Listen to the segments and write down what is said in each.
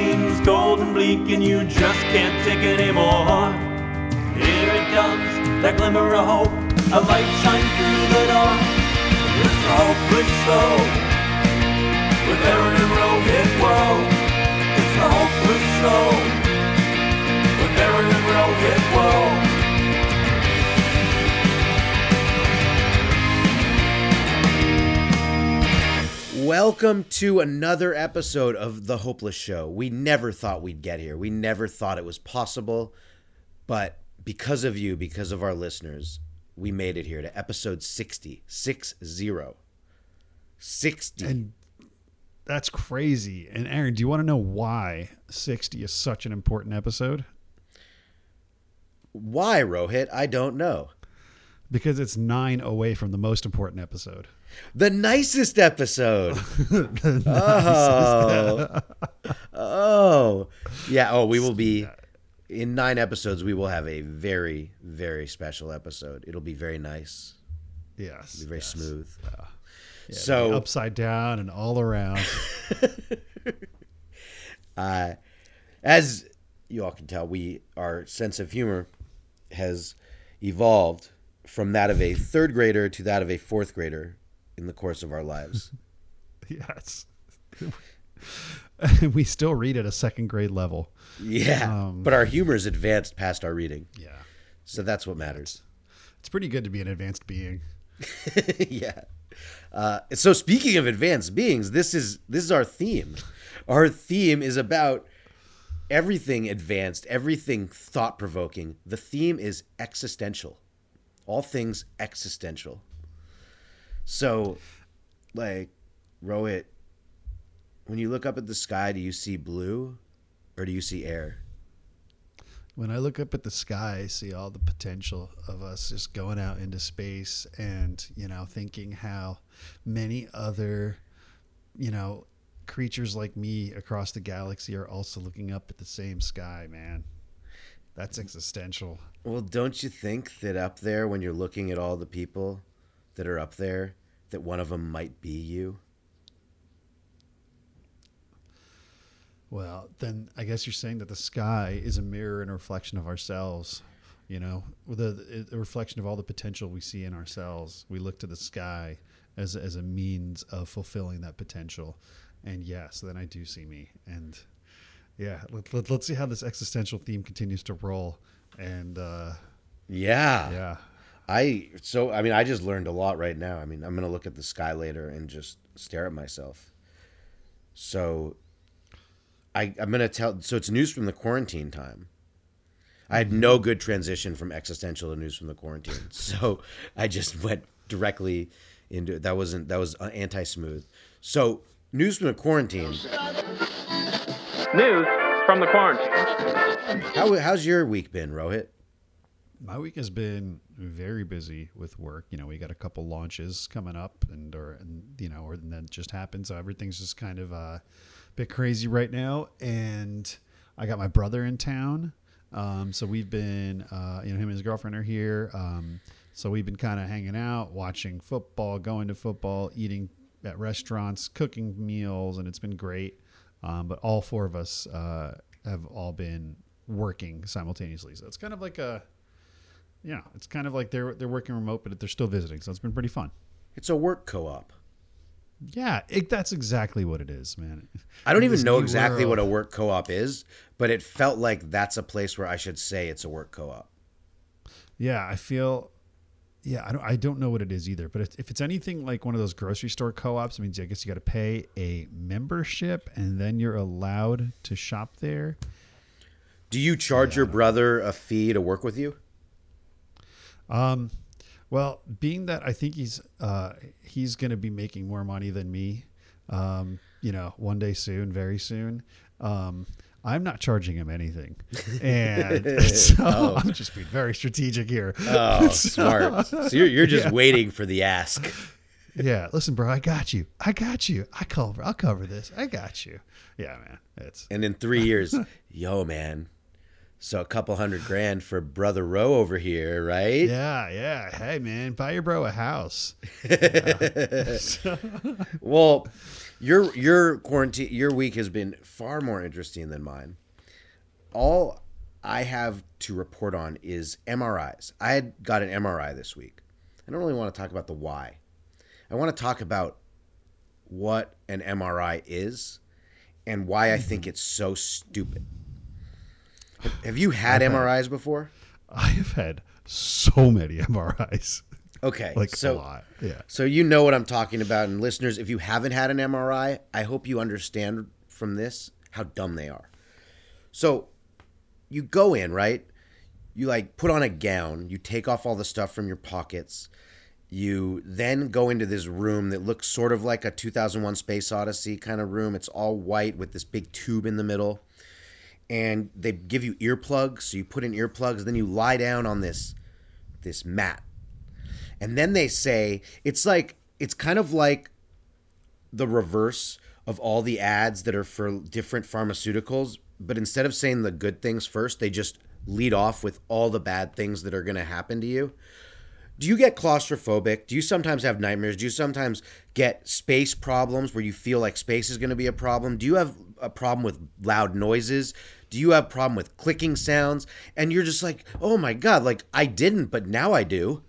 seems cold and bleak and you just can't take anymore. Here it comes, that glimmer of hope. A light shines through the door. It's the hopeless show. With Aaron and Rohit, whoa. It's the hopeless show. With Aaron and Rohit, whoa. Welcome to another episode of The Hopeless Show. We never thought we'd get here. We never thought it was possible. But because of you, because of our listeners, we made it here to episode 60. 6 0. 60. And that's crazy. And Aaron, do you want to know why 60 is such an important episode? Why, Rohit? I don't know. Because it's nine away from the most important episode. The nicest episode. oh. oh. Yeah. Oh, we will be in nine episodes. We will have a very, very special episode. It'll be very nice. Yes. Be very yes. smooth. Yeah, so upside down and all around. uh, as you all can tell, we our sense of humor has evolved from that of a third grader to that of a fourth grader in the course of our lives. yes. we still read at a second grade level. Yeah. Um, but our humor's advanced past our reading. Yeah. So that's what matters. It's pretty good to be an advanced being. yeah. Uh, so speaking of advanced beings, this is this is our theme. Our theme is about everything advanced, everything thought provoking. The theme is existential. All things existential. So, like, Rohit, when you look up at the sky, do you see blue or do you see air? When I look up at the sky, I see all the potential of us just going out into space and, you know, thinking how many other, you know, creatures like me across the galaxy are also looking up at the same sky, man. That's existential. Well, don't you think that up there, when you're looking at all the people that are up there, that one of them might be you? Well, then I guess you're saying that the sky is a mirror and a reflection of ourselves. You know, the, a reflection of all the potential we see in ourselves. We look to the sky as as a means of fulfilling that potential. And yes, then I do see me. And yeah, let, let, let's see how this existential theme continues to roll. And uh, yeah, yeah. I so I mean I just learned a lot right now. I mean I'm gonna look at the sky later and just stare at myself. So I I'm gonna tell. So it's news from the quarantine time. I had no mm-hmm. good transition from existential to news from the quarantine, so I just went directly into that. wasn't that was uh, anti smooth. So news from the quarantine. News from the quarantine. How how's your week been, Rohit? my week has been very busy with work. You know, we got a couple launches coming up, and or and you know, or and that just happened. So everything's just kind of uh, a bit crazy right now. And I got my brother in town, um, so we've been, uh, you know, him and his girlfriend are here. Um, so we've been kind of hanging out, watching football, going to football, eating at restaurants, cooking meals, and it's been great. Um, but all four of us uh, have all been working simultaneously. So it's kind of like a yeah, it's kind of like they're they're working remote, but they're still visiting, so it's been pretty fun. It's a work co-op. Yeah, it, that's exactly what it is, man. I don't even know exactly world. what a work co-op is, but it felt like that's a place where I should say it's a work co-op. Yeah, I feel. Yeah, I don't. I don't know what it is either. But if, if it's anything like one of those grocery store co-ops, I mean, I guess you got to pay a membership, and then you're allowed to shop there. Do you charge yeah, your brother a fee to work with you? Um, well, being that I think he's uh, he's going to be making more money than me, um, you know, one day soon, very soon. Um, I'm not charging him anything, and so oh. I'm just being very strategic here. Oh, so, smart! So you're you're just yeah. waiting for the ask. Yeah, listen, bro, I got you. I got you. I cover. I'll cover this. I got you. Yeah, man. It's and in three years, yo, man, So a couple hundred grand for brother Roe over here, right? Yeah, yeah. Hey, man, buy your bro a house. Well, your your quarantine your week has been far more interesting than mine. All I have to report on is MRIs. I had got an MRI this week. I don't really want to talk about the why. I want to talk about what an MRI is and why I think mm-hmm. it's so stupid. Have you had MRIs before? I have had so many MRIs, Okay, like so a lot. Yeah. So you know what I'm talking about, and listeners, if you haven't had an MRI, I hope you understand from this how dumb they are. So you go in, right? You like put on a gown, you take off all the stuff from your pockets. You then go into this room that looks sort of like a 2001 Space Odyssey kind of room. It's all white with this big tube in the middle. And they give you earplugs, so you put in earplugs, then you lie down on this this mat. And then they say it's like it's kind of like the reverse of all the ads that are for different pharmaceuticals but instead of saying the good things first they just lead off with all the bad things that are going to happen to you. Do you get claustrophobic? Do you sometimes have nightmares? Do you sometimes get space problems where you feel like space is going to be a problem? Do you have a problem with loud noises do you have a problem with clicking sounds? And you're just like oh my god like i didn't but now i do.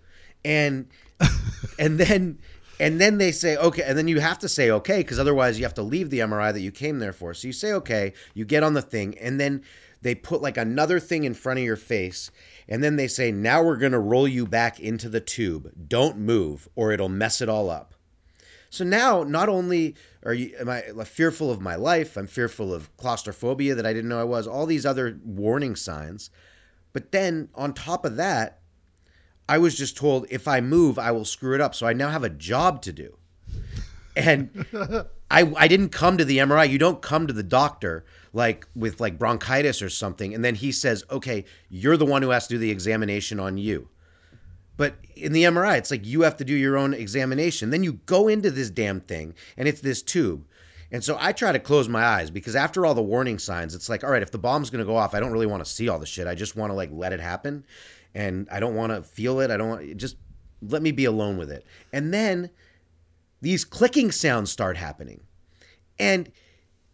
And and then and then they say okay and then you have to say okay because otherwise you have to leave the mri that you came there for. So you say okay you get on the thing and then they put like another thing in front of your face and then they say now we're going to roll you back into the tube. Don't move or it'll mess it all up. So now not only are you am i fearful of my life i'm fearful of claustrophobia that i didn't know i was all these other warning signs but then on top of that I was just told if I move, I will screw it up. So I now have a job to do. And I, I didn't come to the MRI. You don't come to the doctor like with like bronchitis or something. And then he says, okay, you're the one who has to do the examination on you. But in the MRI, it's like you have to do your own examination. Then you go into this damn thing and it's this tube. And so I try to close my eyes because after all the warning signs, it's like, all right, if the bomb's going to go off, I don't really want to see all the shit. I just want to like let it happen and I don't want to feel it. I don't want just let me be alone with it. And then these clicking sounds start happening. And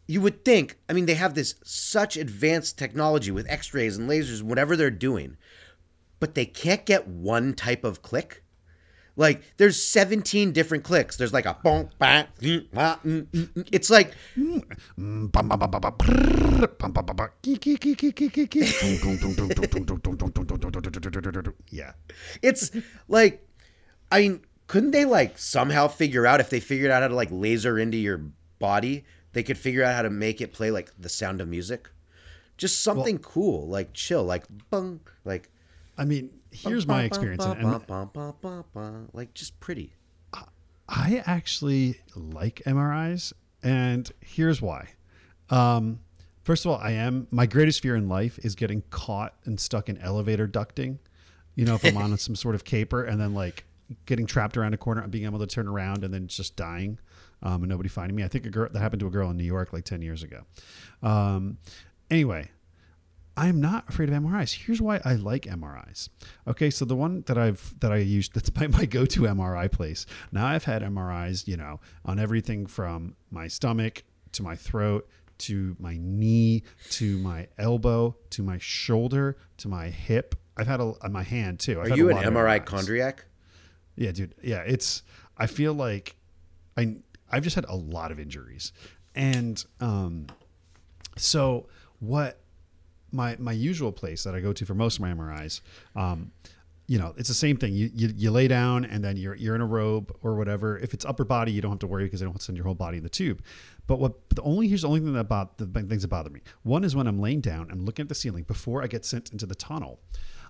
you would think, I mean, they have this such advanced technology with x-rays and lasers, whatever they're doing, but they can't get one type of click. Like there's 17 different clicks. There's like a bonk, bang, mm, mm, mm, it's like Yeah. it's like I mean, couldn't they like somehow figure out if they figured out how to like laser into your body, they could figure out how to make it play like the sound of music? Just something cool, like chill, like bung, like I mean, here's my experience. and- like just pretty. I actually like MRIs, and here's why. Um, first of all, I am my greatest fear in life is getting caught and stuck in elevator ducting. You know, if I'm on some sort of caper and then like getting trapped around a corner and being able to turn around and then just dying um, and nobody finding me. I think a girl that happened to a girl in New York like ten years ago. Um, anyway, I am not afraid of MRIs. Here's why I like MRIs. Okay, so the one that I've that I use that's my, my go-to MRI place. Now I've had MRIs, you know, on everything from my stomach to my throat to my knee to my elbow to my shoulder to my hip. I've had a on my hand too. I've Are you an MRI chondriac? Yeah, dude. Yeah, it's. I feel like I I've just had a lot of injuries, and um, so what my my usual place that I go to for most of my MRIs, um, you know, it's the same thing. You, you you lay down and then you're you're in a robe or whatever. If it's upper body, you don't have to worry because they don't send your whole body in the tube. But what the only here's the only thing that about the things that bother me. One is when I'm laying down, I'm looking at the ceiling before I get sent into the tunnel.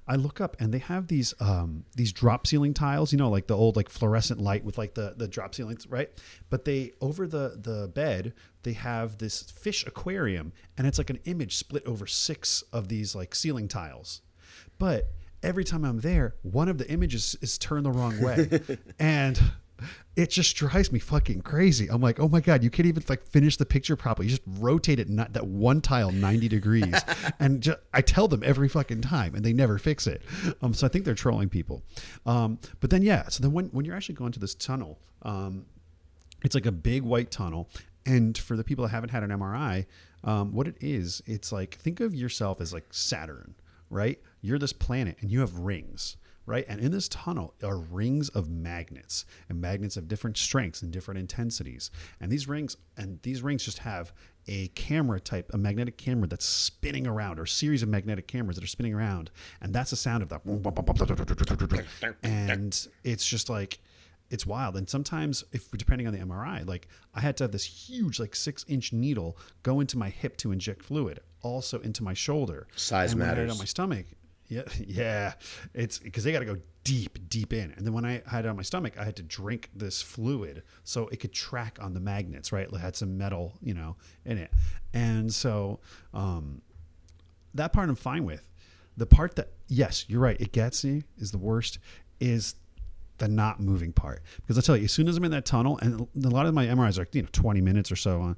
I look up and they have these um, these drop ceiling tiles, you know, like the old like fluorescent light with like the the drop ceilings, right? But they over the the bed they have this fish aquarium, and it's like an image split over six of these like ceiling tiles. But every time I'm there, one of the images is turned the wrong way, and it just drives me fucking crazy. I'm like, oh my god, you can't even like finish the picture properly. You just rotate it not that one tile 90 degrees, and ju- I tell them every fucking time, and they never fix it. Um, so I think they're trolling people. Um, but then yeah, so then when when you're actually going to this tunnel, um, it's like a big white tunnel. And for the people that haven't had an MRI, um, what it is, it's like think of yourself as like Saturn, right? You're this planet and you have rings, right? And in this tunnel are rings of magnets and magnets of different strengths and different intensities. And these rings and these rings just have a camera type, a magnetic camera that's spinning around, or a series of magnetic cameras that are spinning around, and that's the sound of that. And it's just like it's wild. And sometimes, if depending on the MRI, like I had to have this huge, like six inch needle go into my hip to inject fluid, also into my shoulder. Size and when I had it matters. on my stomach. Yeah, yeah. It's because they got to go deep, deep in. And then when I had it on my stomach, I had to drink this fluid so it could track on the magnets. Right, it had some metal, you know, in it. And so um, that part I'm fine with. The part that, yes, you're right, it gets me is the worst. Is the not moving part because I tell you, as soon as I'm in that tunnel, and a lot of my MRIs are you know 20 minutes or so on,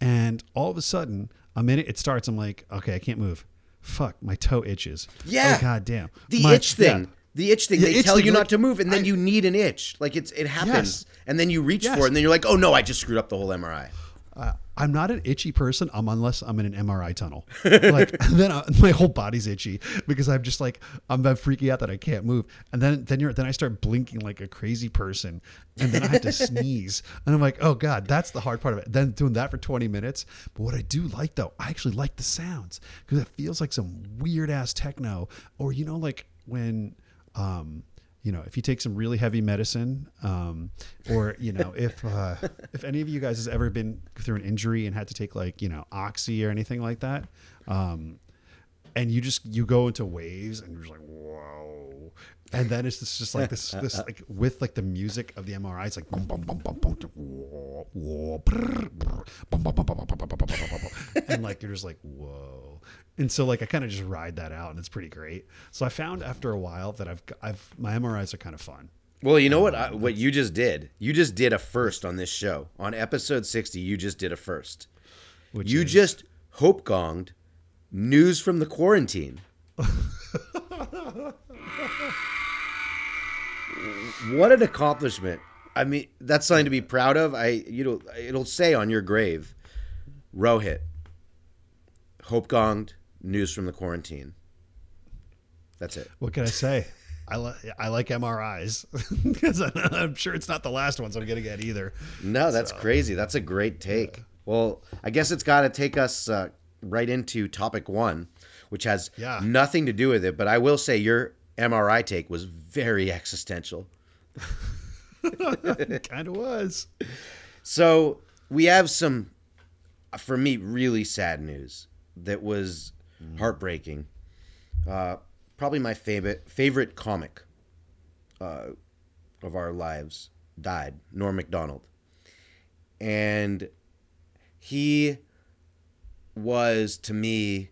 and all of a sudden a minute it starts, I'm like, okay, I can't move. Fuck, my toe itches. Yeah. Oh god damn. The My- itch thing. yeah. The itch thing. The they tell thing, you like, not to move, and then I- you need an itch. Like it's it happens, Yes. and then you reach Yes. for it, and then you're like, oh no, I just screwed up the whole MRI. Uh, I'm not an itchy person um, unless I'm in an MRI tunnel. Like then I, my whole body's itchy because I'm just like I'm, I'm freaking out that I can't move. And then then you're then I start blinking like a crazy person, and then I have to sneeze. And I'm like, oh god, that's the hard part of it. Then doing that for 20 minutes. But what I do like though, I actually like the sounds because it feels like some weird ass techno, or you know, like when. Um, you know, if you take some really heavy medicine, um, or you know, if uh, if any of you guys has ever been through an injury and had to take like you know oxy or anything like that, um, and you just you go into waves and you're just like whoa, and then it's just, just like this this like with like the music of the MRI, it's like and like you're just like whoa and so like I kind of just ride that out, and it's pretty great. So I found after a while that I've I've my MRIs are kind of fun. Well, you know what? I, um, what you just did? You just did a first on this show. On episode 60, you just did a first. Which You is- just hope gonged news from the quarantine. what an accomplishment. I mean, that's something to be proud of. I you know, it'll say on your grave, Rohit, hope gonged news from the quarantine. That's it. What can I say? I, li- I like MRIs because I'm sure it's not the last ones I'm going to get either. No, that's crazy. That's a great take. Well, I guess it's got to take us uh, right into topic one, which has Yeah. nothing to do with it. But I will say your MRI take was very existential. kind of was. So we have some, for me, really sad news that was heartbreaking. Uh, probably my favorite favorite comic uh, of our lives died, Norm Macdonald, and he was to me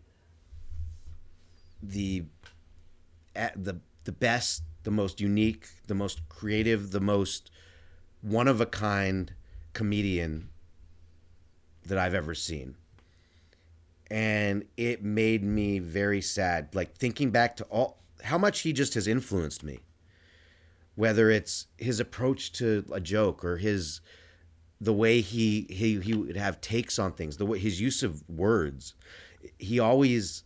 the the the best, the most unique, the most creative, the most one of a kind comedian that I've ever seen. And it made me very sad. Like thinking back to all how much he just has influenced me. Whether it's his approach to a joke or his the way he he he would have takes on things, the way his use of words. He always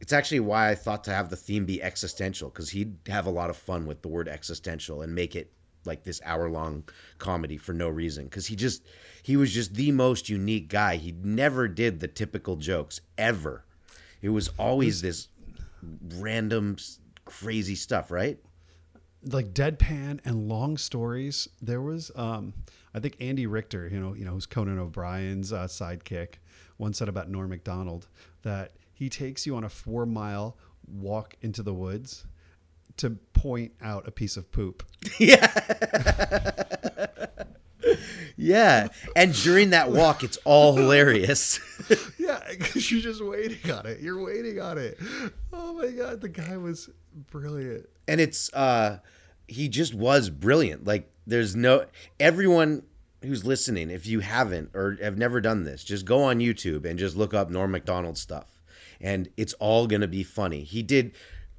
it's actually why I thought to have the theme be existential because he'd have a lot of fun with the word existential and make it like this hour long comedy for no reason because he just he was just the most unique guy. He never did the typical jokes ever. It was always this random crazy stuff, right? Like deadpan and long stories. There was, um, I think Andy Richter, you know, you know, who's Conan O'Brien's uh, sidekick, once said about Norm Macdonald that he takes you on a four mile walk into the woods to point out a piece of poop. Yeah. Yeah. And during that walk, it's all hilarious. Yeah, because you're just waiting on it. You're waiting on it. Oh my god, the guy was brilliant. and it's uh he just was brilliant like there's no everyone who's listening. If you haven't or have never done this, just go on YouTube and just look up Norm Macdonald stuff, and it's all gonna be funny. He did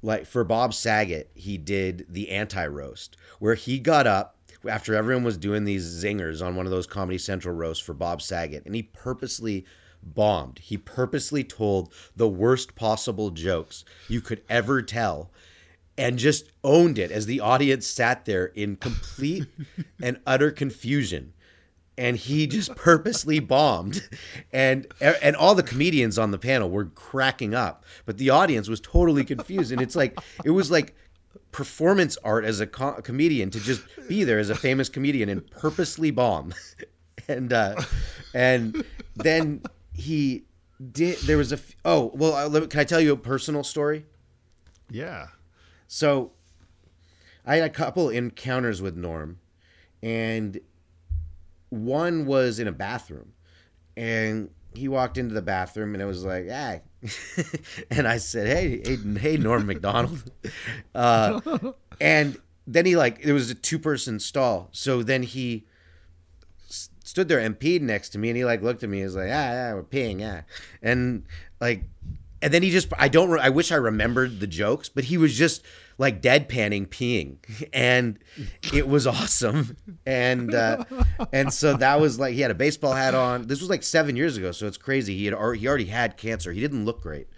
like for Bob Saget, he did the anti roast where he got up after everyone was doing these zingers on one of those Comedy Central roasts for Bob Saget, and he purposely bombed. He purposely told the worst possible jokes you could ever tell and just owned it as the audience sat there in complete and utter confusion and he just purposely bombed. And and all the comedians on the panel were cracking up but the audience was totally confused. And it's like it was like performance art as a, co- comedian to just be there as a famous comedian and purposely bomb. And uh and then he did there was a f- oh well uh, can i tell you a personal story? Yeah. so I had a couple encounters with Norm, and one was in a bathroom, and he walked into the bathroom, and it was like, "Ah," and I said, "Hey, hey, hey, Norm Macdonald," uh, and then he like it was a two person stall, so then he stood there and peed next to me, and he like looked at me, he was like, "Ah, yeah, we're peeing, yeah," and like and then he just I don't I wish I remembered the jokes, but he was just like deadpanning peeing, and it was awesome. And uh, and so that was like he had a baseball hat on. This was like seven years ago, so it's crazy. He had already, he already had cancer. He didn't look great,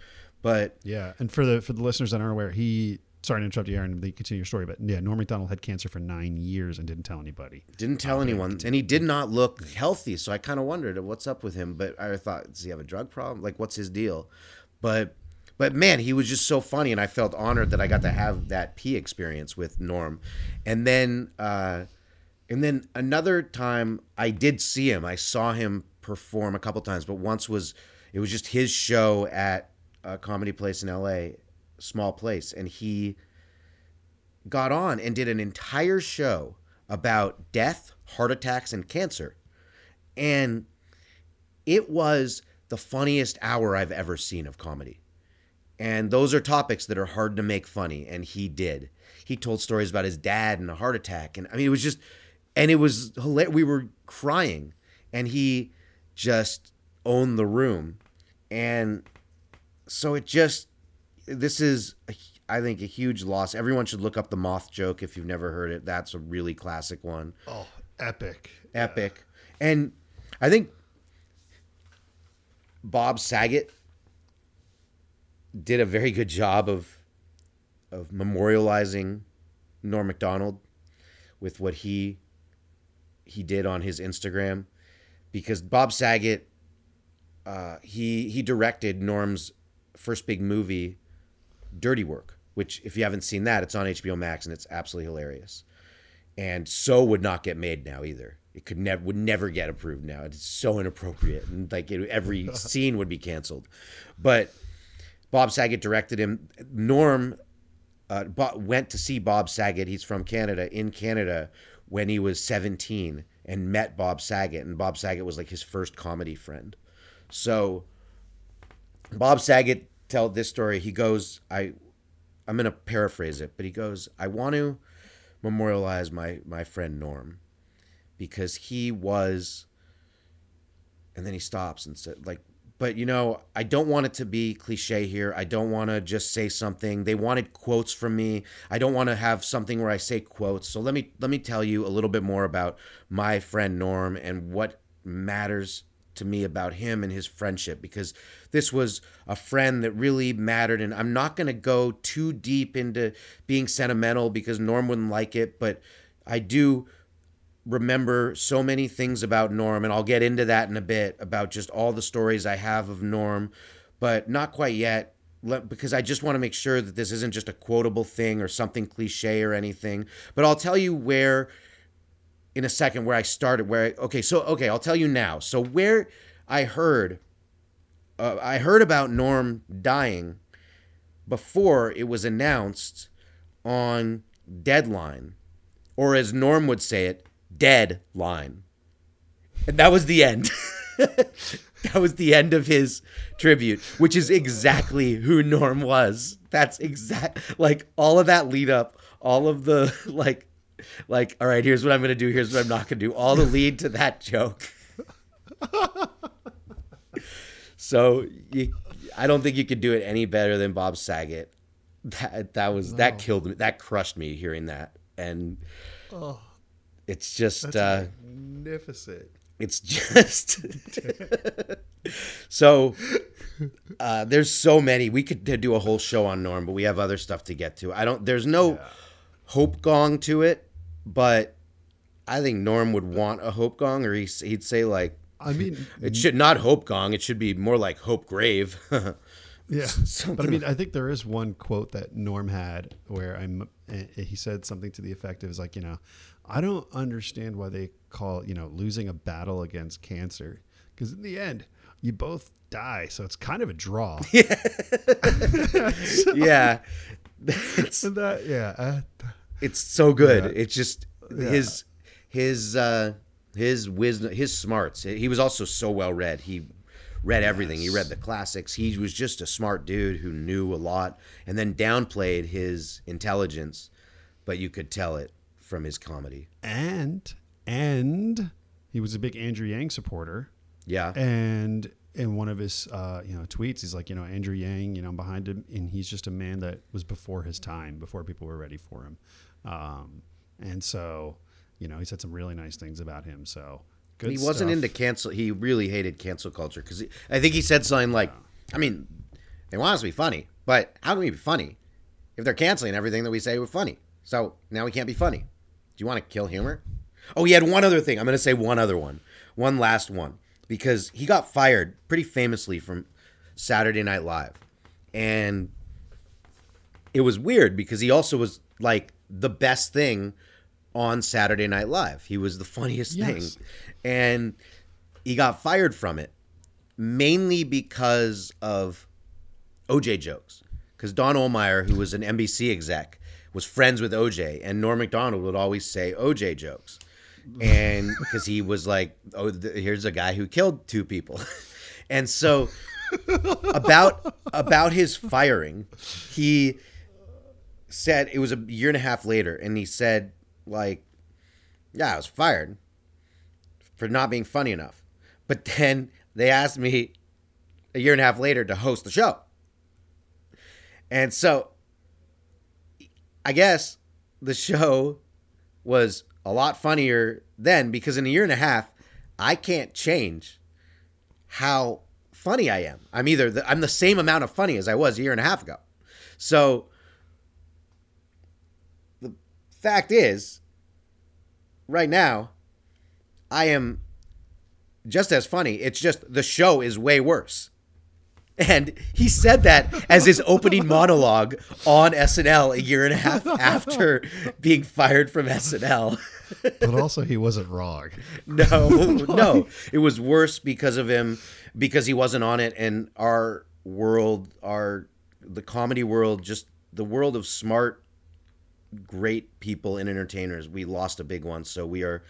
but Yeah. And for the for the listeners that aren't aware, he sorry to interrupt you, Aaron, continue your story. But yeah, Norm Macdonald had cancer for nine years and didn't tell anybody. didn't tell anyone, and he did not look healthy. So I kind of wondered what's up with him. But I thought, does he have a drug problem? Like, what's his deal? But but man, he was just so funny, and I felt honored that I got to have that pee experience with Norm. And then uh, and then another time I did see him. I saw him perform a couple times, but once was it was just his show at a comedy place in L.A. Small place, and he got on and did an entire show about death, heart attacks, and cancer. And it was the funniest hour I've ever seen of comedy. And those are topics that are hard to make funny. And he did. He told stories about his dad and a heart attack. And I mean, it was just, and it was hilarious. We were crying. And he just owned the room. And so it just, this is, a, I think, a huge loss. Everyone should look up the moth joke if you've never heard it. That's a really classic one Oh, epic. epic. And I think Bob Saget did a very good job of of memorializing Norm Macdonald with what he he did on his Instagram because Bob Saget uh, he he directed Norm's first big movie Dirty Work which if you haven't seen that it's on HBO Max and it's absolutely hilarious and so would not get made now either. It could never would never get approved now. It's so inappropriate, and like it, every scene would be canceled. But Bob Saget directed him. Norm uh, went to see Bob Saget. He's from Canada. In Canada, when he was seventeen, and met Bob Saget, and Bob Saget was like his first comedy friend. So Bob Saget tell this story. He goes, I, I'm gonna paraphrase it, but he goes, I want to memorialize my my friend Norm because he was and then he stops and said like but you know I don't want it to be cliche here. I don't want to just say something. They wanted quotes from me. I don't want to have something where I say quotes. So let me let me tell you a little bit more about my friend Norm and what matters to me about him and his friendship because this was a friend that really mattered. And I'm not going to go too deep into being sentimental because Norm wouldn't like it but I do remember so many things about Norm and I'll get into that in a bit about just all the stories I have of Norm but not quite yet because I just want to make sure that this isn't just a quotable thing or something cliche or anything but I'll tell you where in a second where I started. Where I, okay, so okay, I'll tell you now. So where I heard, uh, I heard about Norm dying before it was announced on Deadline, or as Norm would say it, Deadline, and that was the end. that was the end of his tribute, which is exactly who Norm was. That's exact like all of that lead up, all of the like like, all right, here's what I'm gonna do. Here's what I'm not gonna do. All the lead to that joke. so you, I don't think you could do it any better than Bob Saget. That that was that killed me. That crushed me hearing that, and it's just uh, Magnificent. it's just so uh, there's so many we could do a whole show on norm but we have other stuff to get to i don't there's no hope gong to it but i think norm would want a hope gong or he's, he'd say like I mean, it should not hope gong it should be more like hope grave yeah. Something But I mean, I think there is one quote that Norm had where I'm. eh, He said something to the effect of, "Is like you know, I don't understand why they call you know losing a battle against cancer because in the end you both die, so it's kind of a draw." yeah it's, And that, yeah. Uh, it's so good. Yeah. It's just his his uh his wisdom, his smarts. He was also so well read. He read everything. He read the classics. He was just a smart dude who knew a lot and then downplayed his intelligence, but you could tell it from his comedy. and and he was a big Andrew Yang supporter. Yeah. And in one of his uh, you know tweets, he's like, you know, Andrew Yang, you know, I'm behind him, and he's just a man that was before his time, before people were ready for him. Um, and so, you know, he said some really nice things about him. So good. he wasn't stuff. into cancel. He really hated cancel culture because I think he said something like, "I mean, they want us to be funny, but how can we be funny if they're canceling everything that we say we're funny? So now we can't be funny. Do you want to kill humor?" Oh, he had one other thing. I'm going to say one other one, one last one, because he got fired pretty famously from Saturday Night Live, and it was weird because he also was like the best thing on Saturday Night Live. He was the funniest Yes. thing. And he got fired from it mainly because of OJ jokes. Because Don Ohlmeyer, who was an NBC exec, was friends with OJ, and Norm Macdonald would always say OJ jokes. And because he was like, oh, here's a guy who killed two people. and so about about his firing, he said it was a year and a half later, and he said like, "Yeah, I was fired for not being funny enough." But then they asked me a year and a half later to host the show, and so I guess the show was a lot funnier then because in a year and a half, I can't change how funny I am. I'm either the, I'm the same amount of funny as I was a year and a half ago. So the fact is, right now, I am just as funny. It's just the show is way worse. And he said that as his opening monologue on SNL a year and a half after being fired from SNL. but also he wasn't wrong. No, no. It was worse because of him, because he wasn't on it. And our world, our the comedy world, just the world of smart, great people and entertainers, we lost a big one. So we are,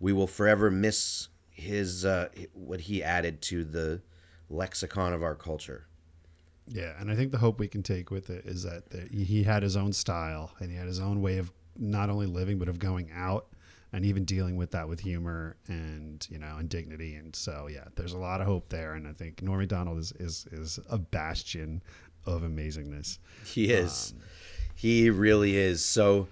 we will forever miss his uh, what he added to the lexicon of our culture. Yeah, and I think the hope we can take with it is that the, he had his own style and he had his own way of not only living but of going out and even dealing with that with humor and you know and dignity. And so yeah, there's a lot of hope there, and I think Norm Macdonald is is is a bastion of amazingness. He is. he really is. So,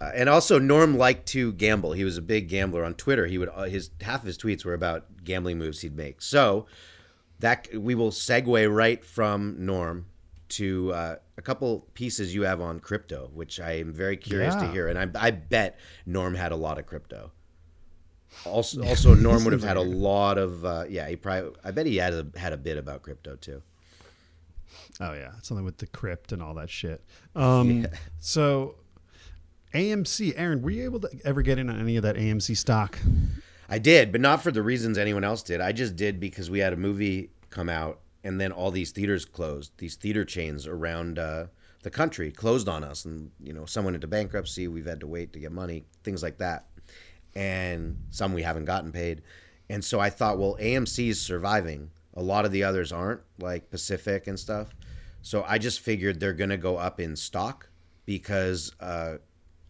uh, and also Norm liked to gamble. He was a big gambler on Twitter. He would uh, his half of his tweets were about gambling moves he'd make. So that we will segue right from Norm to uh, a couple pieces you have on crypto, which I am very curious to hear. And I, I bet Norm had a lot of crypto. Also, also Norm would have had a lot of uh, yeah. He probably I bet he had a had a bit about crypto too. Oh yeah, something with the crypt and all that shit. Um, so AMC, Aaron, were you able to ever get in on any of that AMC stock? I did, but not for the reasons anyone else did. I just did because we had a movie come out, and then all these theaters closed. These theater chains around uh, the country closed on us, and you know, some went into bankruptcy. We've had to wait to get money, things like that, and some we haven't gotten paid. And so I thought, well, AMC is surviving. A lot of the others aren't, like Pacific and stuff. So I just figured they're gonna go up in stock because uh,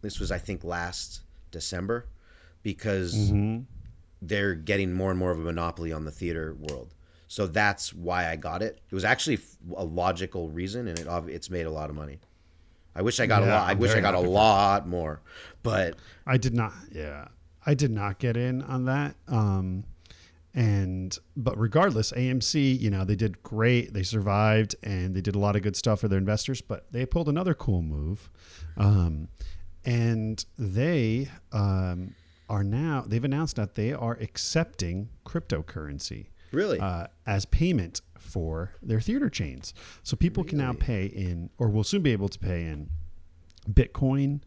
this was, I think, last December because Mm-hmm. They're getting more and more of a monopoly on the theater world. So that's why I got it. It was actually a logical reason, and it it's made a lot of money. I wish I got a lot. I wish I got a lot more, but I did not. Yeah, I did not get in on that. Um, and but regardless, AMC, you know, they did great. They survived, and they did a lot of good stuff for their investors. But they pulled another cool move, um, and they um, are now they've announced that they are accepting cryptocurrency really, uh, as payment for their theater chains. So people can now pay in, or will soon be able to pay in Bitcoin,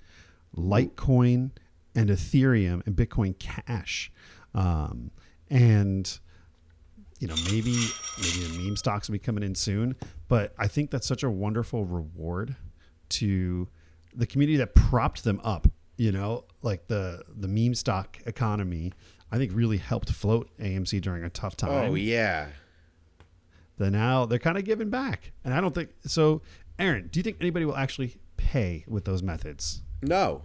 Litecoin, and Ethereum, and Bitcoin Cash. Um, and you know, maybe maybe the meme stocks will be coming in soon. But I think that's such a wonderful reward to the community that propped them up. You know, like the the meme stock economy. I think really helped float AMC during a tough oh, time oh yeah, then now they're kind of giving back. And I don't think so. Aaron, do you think anybody will actually pay with those methods? No,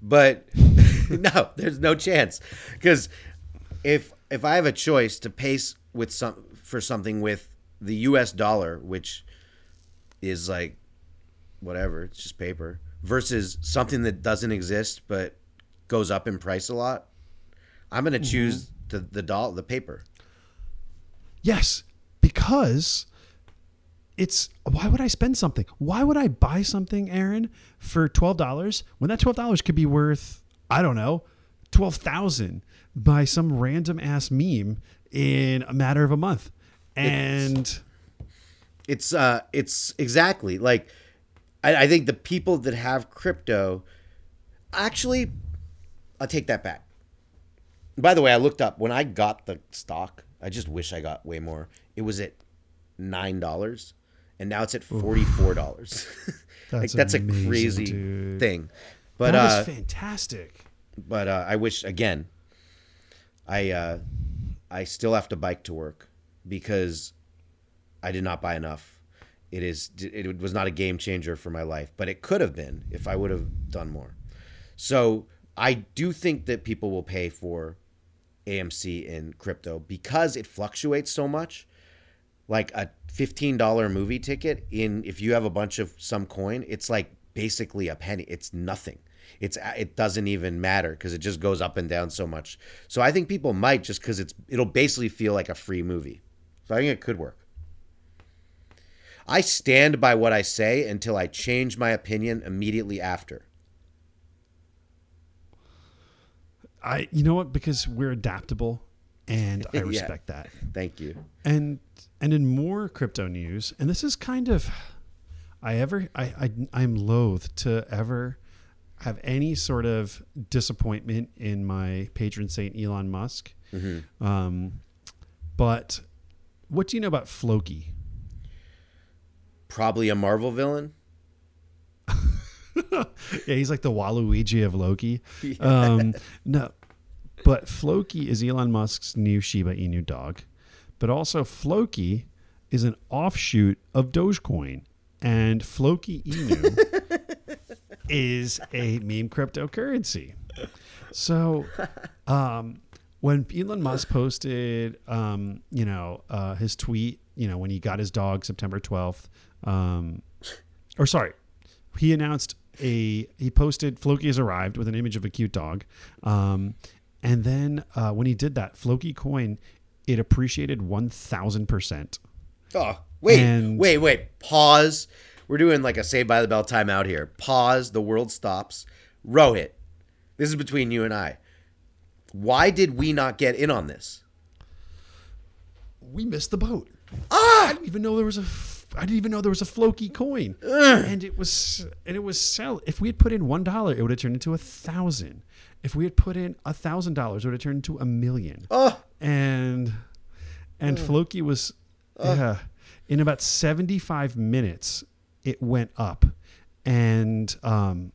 but no, there's no chance because if if I have a choice to pay with some for something with the U.S. dollar, which is like whatever, it's just paper, versus something that doesn't exist but goes up in price a lot, I'm gonna choose the the doll the paper. Yes, because it's why would I spend something? Why would I buy something, Aaron, for twelve dollars when that twelve dollars could be worth I don't know twelve thousand by some random ass meme in a matter of a month, and It's uh it's exactly like I, I think the people that have crypto actually I'll take that back. By the way, I looked up when I got the stock, I just wish I got way more. It was at nine dollars and now it's at forty four dollars. like That's that's a crazy dude. thing. But that uh fantastic. but uh, I wish again. I uh, I still have to bike to work because I did not buy enough. It is it was not a game changer for my life, but it could have been if I would have done more. So I do think that people will pay for AMC in crypto because it fluctuates so much. Like a fifteen dollar movie ticket in if you have a bunch of some coin, it's like basically a penny. It's nothing. It's it doesn't even matter because it just goes up and down so much. So I think people might just because it's it'll basically feel like a free movie. So I think it could work. I stand by what I say until I change my opinion immediately after. I you know what because we're adaptable and I Yeah. respect that. Thank you. And and in more crypto news, and this is kind of I ever I, I I'm loath to ever have any sort of disappointment in my patron saint Elon Musk. Um, but what do you know about Floki? Probably a Marvel villain. yeah, he's like the Waluigi of Loki. Um, no, but Floki is Elon Musk's new Shiba Inu dog, but also Floki is an offshoot of Dogecoin, and Floki Inu is a meme cryptocurrency. So, um, when Elon Musk posted, um, you know, uh, his tweet, you know, when he got his dog September twelfth, um, or sorry, he announced a he posted Floki has arrived with an image of a cute dog, um, and then uh, when he did that, Floki coin it appreciated one thousand percent. Oh, wait, And- wait, wait. Pause. We're doing like a Saved by the Bell timeout here. Pause. The world stops. Rohit, this is between you and I. Why did we not get in on this? We missed the boat. Ah! I didn't even know there was a. I didn't even know there was a Floki coin, and it was and it was sell. If we had put in one dollar, it would have turned into a thousand. If we had put in a thousand dollars, it would have turned into a million. Oh, and and Floki was yeah, in about 75 minutes it went up. And um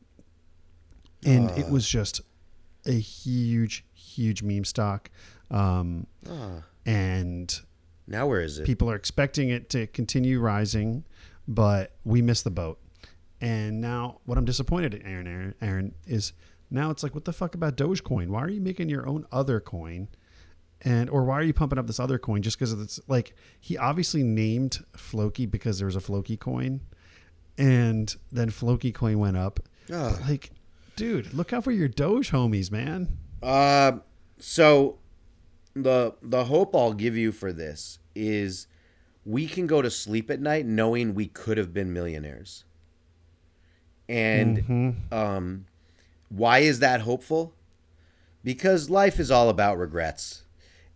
and it was just a huge huge meme stock. Um and now where is it? people are expecting it to continue rising but we missed the boat and now what i'm disappointed in aaron aaron, aaron is Now it's like, what the fuck about Dogecoin? Why are you making your own other coin? And or why are you pumping up this other coin just because it's like he obviously named Floki because there was a Floki coin, and then Floki coin went up. Like, dude, look out for your Doge homies, man. Uh, so the the hope I'll give you for this is we can go to sleep at night knowing we could have been millionaires. And um, why is that hopeful? Because life is all about regrets.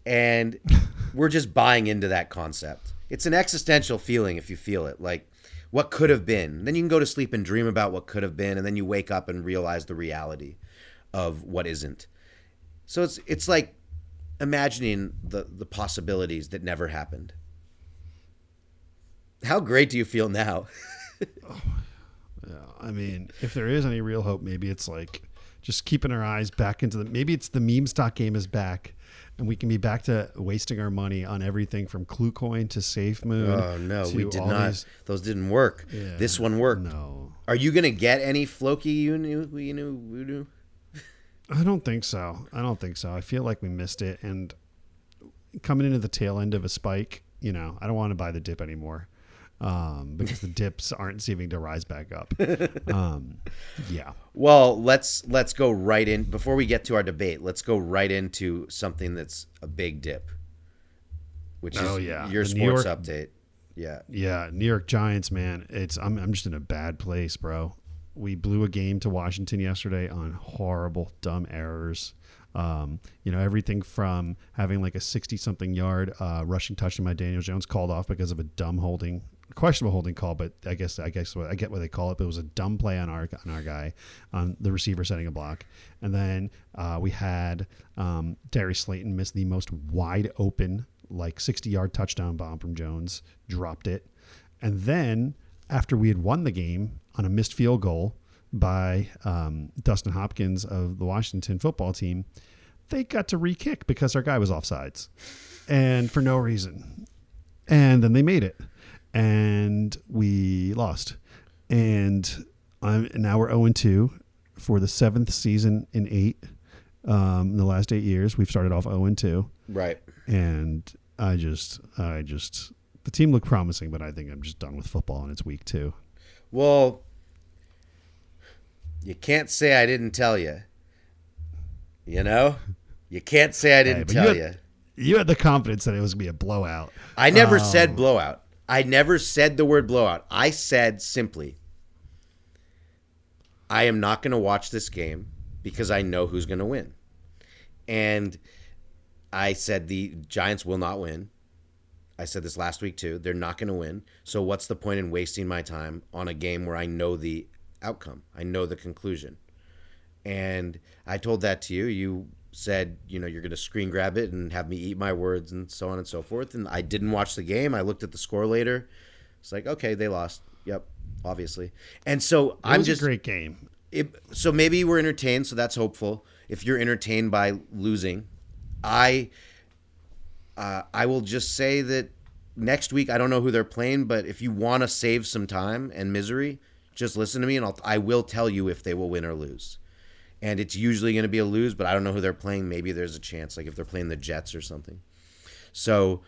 And we're just buying into that concept. It's an existential feeling if you feel it. Like, what could have been. Then you can go to sleep and dream about what could have been, and then you wake up and realize the reality of what isn't. So it's it's like imagining the the possibilities that never happened. How great do you feel now? Yeah, I mean, if there is any real hope, maybe it's like just keeping our eyes back into the. Maybe it's the meme stock game is back, and we can be back to wasting our money on everything from KlueCoin to SafeMoon. Oh no, we did not. these- Those didn't work. Yeah, this one worked. No, Are you gonna get any Floki you knew you knew voodoo? I don't think so. I don't think so. I feel like we missed it, and coming into the tail end of a spike, you know, I don't want to buy the dip anymore. Um, because the dips aren't seeming to rise back up. Um, yeah. Well, let's let's go right in before we get to our debate. Let's go right into something that's a big dip, which is Oh, yeah. your The sports York- update. Yeah, Yeah, New York Giants, man. It's I'm I'm just in a bad place, bro. We blew a game to Washington yesterday on horrible, dumb errors. Um, you know, everything from having like a 60 something yard uh, rushing touchdown by Daniel Jones called off because of a dumb holding, questionable holding call, but I guess I guess what I get what they call it, but it was a dumb play on our on our guy, on the receiver setting a block, and then uh, we had um, Slayton miss the most wide open like 60 yard touchdown bomb from Jones, dropped it, and then after we had won the game on a missed field goal by um, Dustin Hopkins of the Washington football team, they got to re-kick because our guy was offsides, and for no reason, and then they made it, and we lost, and I'm now we're 0 2 for the seventh season in eight. Um, in the last eight years, we've started off 0 2 right. and I just, I just, the team looked promising, but I think I'm just done with football and it's week two. Well, you can't say I didn't tell you. You know, you can't say I didn't but tell you you. had- You had the confidence that it was gonna be a blowout. I never Oh. said blowout. I never said the word blowout. I said simply, I am not going to watch this game because I know who's going to win. And I said the Giants will not win. I said this last week too. They're not going to win. So what's the point in wasting my time on a game where I know the outcome? I know the conclusion. And I told that to you. You said, you know, you're going to screen grab it and have me eat my words and so on and so forth. And I didn't watch the game. I looked at the score later. It's like, okay, they lost. Yep, obviously. And so It I'm was just a great game. it, so maybe we're entertained, so that's hopeful. If you're entertained by losing, I uh, I will just say that next week I don't know who they're playing, but if you want to save some time and misery, just listen to me, and I'll I will tell you if they will win or lose. And it's usually going to be a lose, but I don't know who they're playing. Maybe there's a chance, like if they're playing the Jets or something. So,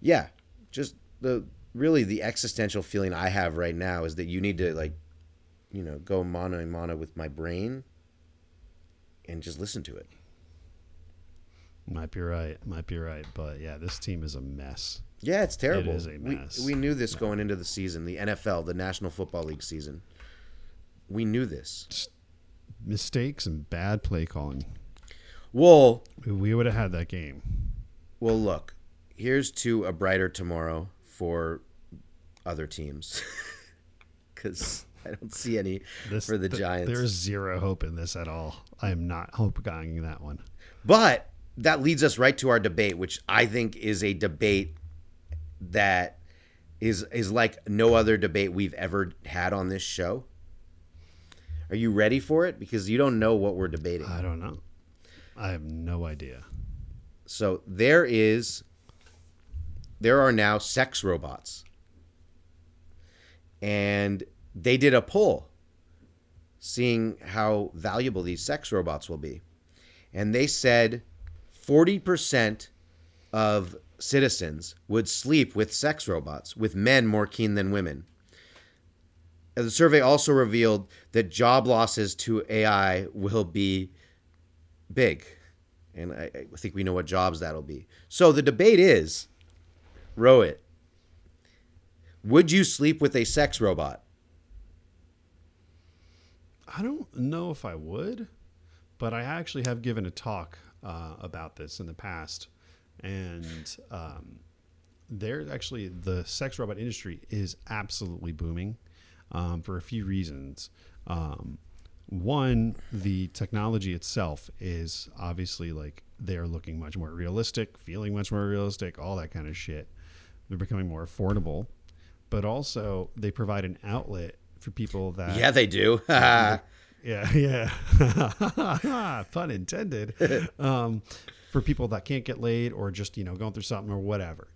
yeah, just the really the existential feeling I have right now is that you need to like you know, go mano a mano with my brain and just listen to it. Might be right. Might be right. But yeah, this team is a mess. Yeah, it's terrible. is a mess. We, we knew this going into the season, the NFL, the National Football League season. We knew this. Mistakes and bad play calling. Well, We- would have had that game. well, look. Here's to a brighter tomorrow for other teams, because I don't see any This, for the th- Giants. There's zero hope in this at all. I am not hope guying that one. But that leads us right to our debate, which I think is a debate that is is like no other debate we've ever had on this show. Are you ready for it? Because you don't know what we're debating. I don't know. I have no idea. So there is there are now sex robots. And they did a poll. seeing how valuable these sex robots will be. And they said 40% of citizens would sleep with sex robots, with men more keen than women. The survey also revealed that job losses to AI will be big. And I, I think we know what jobs that'll be. So the debate is row it. Would you sleep with a sex robot? I don't know if I would, but I actually have given a talk uh, about this in the past, and um, there actually the sex robot industry is absolutely booming um, for a few reasons. Um, one, the technology itself is obviously like they're looking much more realistic, feeling much more realistic, all that kind of shit. They're becoming more affordable, but also they provide an outlet for people that Yeah, they do. yeah, yeah. Pun intended. Um, for people that can't get laid or just you know going through something or whatever.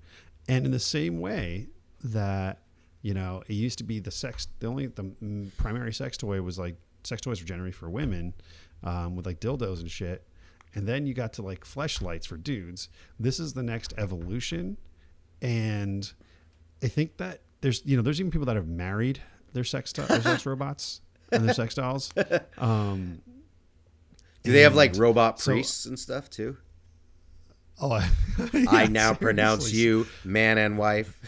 And in the same way that you know it used to be the sex, the only the primary sex toy was like sex toys were generally for women, um, with like dildos and shit. And then you got to like fleshlights for dudes. This is the next evolution, and I think that there's you know there's even people that have married their sex to- their sex robots and their sex dolls. Um, do they have like robot so- priests and stuff too? Oh, I, I Yeah, now pronounce you man and wife.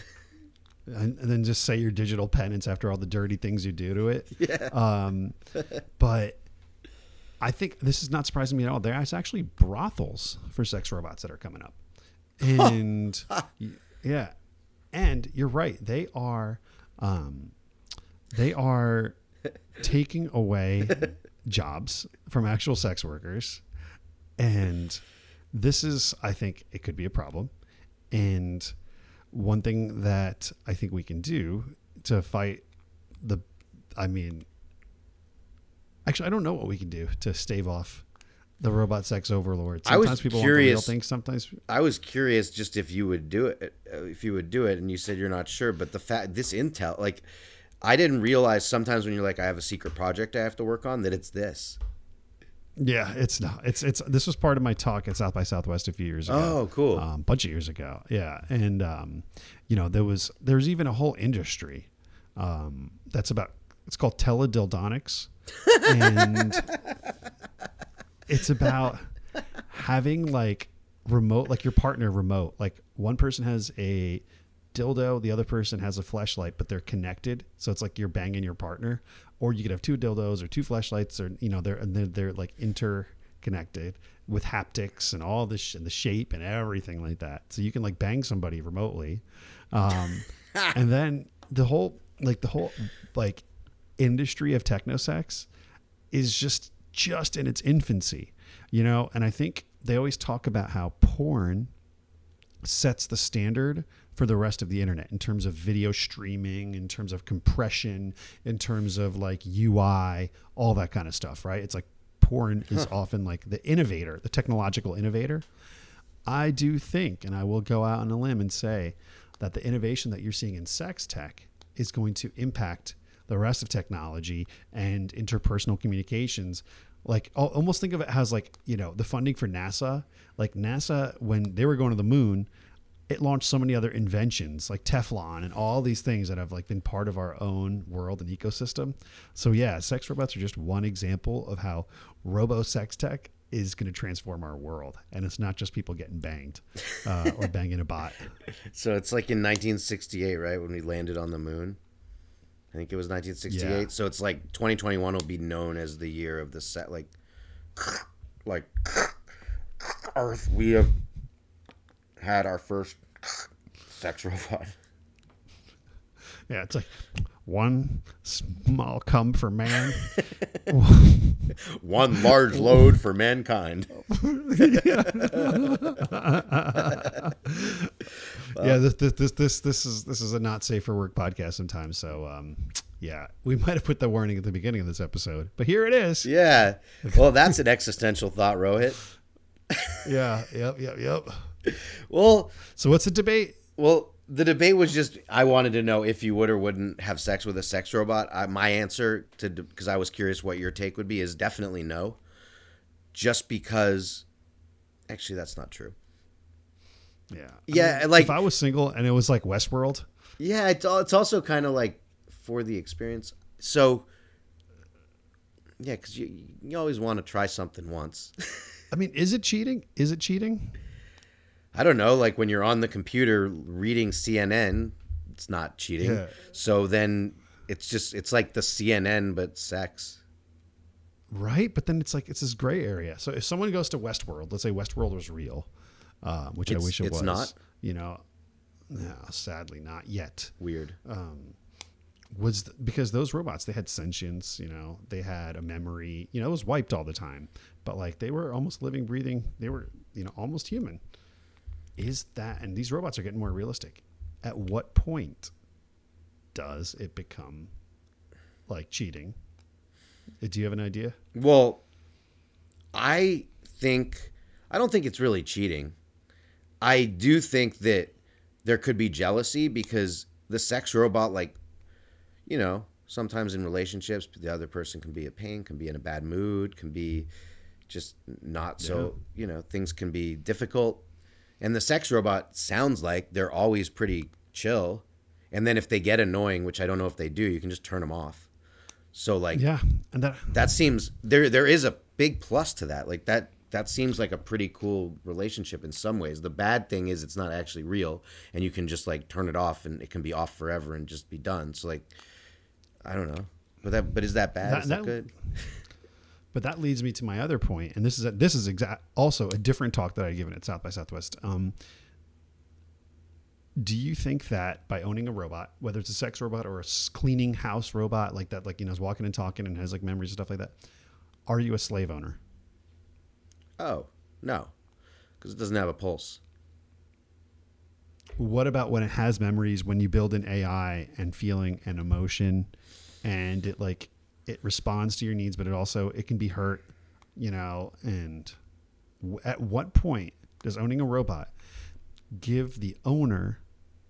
and, and then just say your digital penance after all the dirty things you do to it. Yeah. Um, but I think this is not surprising me at all. There's actually brothels for sex robots that are coming up, and yeah, and you're right. They are, um, they are taking away jobs from actual sex workers, and this is, I think, it could be a problem, and one thing that I think we can do to fight the, I mean, actually, I don't know what we can do to stave off the robot sex overlord. I was Sometimes people want the real curious- things. Sometimes, I was curious just if you would do it, uh, if you would do it, and you said you're not sure. But the fact, this intel, like, I didn't realize sometimes when you're like, I have a secret project I have to work on, that it's this. Yeah, it's not. It's it's. This was part of my talk at South by Southwest a few years ago. Oh, cool. um, bunch of years ago. Yeah, and um, you know there was there's even a whole industry um, that's about it's called teledildonics, and it's about having like remote like your partner remote like one person has a dildo the other person has a flashlight but they're connected so it's like you're banging your partner or you could have two dildos or two flashlights or you know they're and they're, they're like interconnected with haptics and all this sh- and the shape and everything like that so you can like bang somebody remotely um, and then the whole like the whole like industry of techno sex is just just in its infancy, you know. And I think they always talk about how porn sets the standard for the rest of the internet in terms of video streaming, in terms of compression, in terms of like UI, all that kind of stuff, right? It's like porn is often like the innovator, the technological innovator. I do think, and I will go out on a limb and say that the innovation that you're seeing in sex tech is going to impact the rest of technology and interpersonal communications. Like, almost think of it as like, you know, the funding for NASA. Like, NASA, when they were going to the moon, it launched so many other inventions like Teflon and all these things that have like been part of our own world and ecosystem. So yeah, sex robots are just one example of how robo sex tech is going to transform our world, and it's not just people getting banged uh, or banging a bot. So it's like in 1968, right, when we landed on the moon. I think it was 1968. Yeah. So it's like 2021 will be known as the year of the set, like, like Earth. We have had our first sex robot. Yeah, it's like one small cum for man. One large load for mankind. yeah, this, this this this this is this is a not safe for work podcast sometimes. So um, yeah, we might have put the warning at the beginning of this episode, but here it is. Yeah. Well, that's an existential thought, Rohit. Yeah, yep, yep, yep. Well, So what's the debate? well, the debate was just I wanted to know if you would or wouldn't have sex with a sex robot. I, my answer to because I was curious what your take would be is definitely no. Just because, actually, that's not true. Yeah. I Yeah, like- if I was single and it was like Westworld, Yeah, it's al- it's also kind of like for the experience. So, yeah, because you you always want to try something once. I mean, is it cheating? Is it cheating? I don't know, like when you're on the computer reading CNN, it's not cheating. Yeah. So then it's just it's like the CNN but sex. Right, but then it's like it's this gray area. So if someone goes to Westworld, let's say Westworld was real, um, which I wish it it's was. not? You know, no, sadly not yet. Weird. Was th- because those robots they had sentience. You know, they had a memory. You know, it was wiped all the time, but like they were almost living, breathing. They were you know almost human. Is that and these robots are getting more realistic? At what point does it become like cheating? Uh, Do you have an idea? Well, I think I don't think it's really cheating. I do think that there could be jealousy because the sex robot, like, you know, sometimes in relationships, the other person can be a pain, can be in a bad mood, can be just not so, you know, things can be difficult. And the sex robot sounds like they're always pretty chill. And then if they get annoying, which I don't know if they do, you can just turn them off. So like Yeah, and that that seems there there is a big plus to that. Like that that seems like a pretty cool relationship in some ways. The bad thing is it's not actually real and you can just like turn it off and it can be off forever and just be done. So like i don't know. But that but is that bad? That- is that, that- good But that leads me to my other point, and this is a, this is exact also a different talk that I've given at South by Southwest. Um, do you think that by owning a robot, whether it's a sex robot or a cleaning house robot like that, like you know, is walking and talking and has like memories and stuff like that, are you a slave owner? oh no because it doesn't have a pulse What about when it has memories? When you build an AI and feeling and emotion, and it like it responds to your needs, but it also it can be hurt, you know. And w- at what point does owning a robot give the owner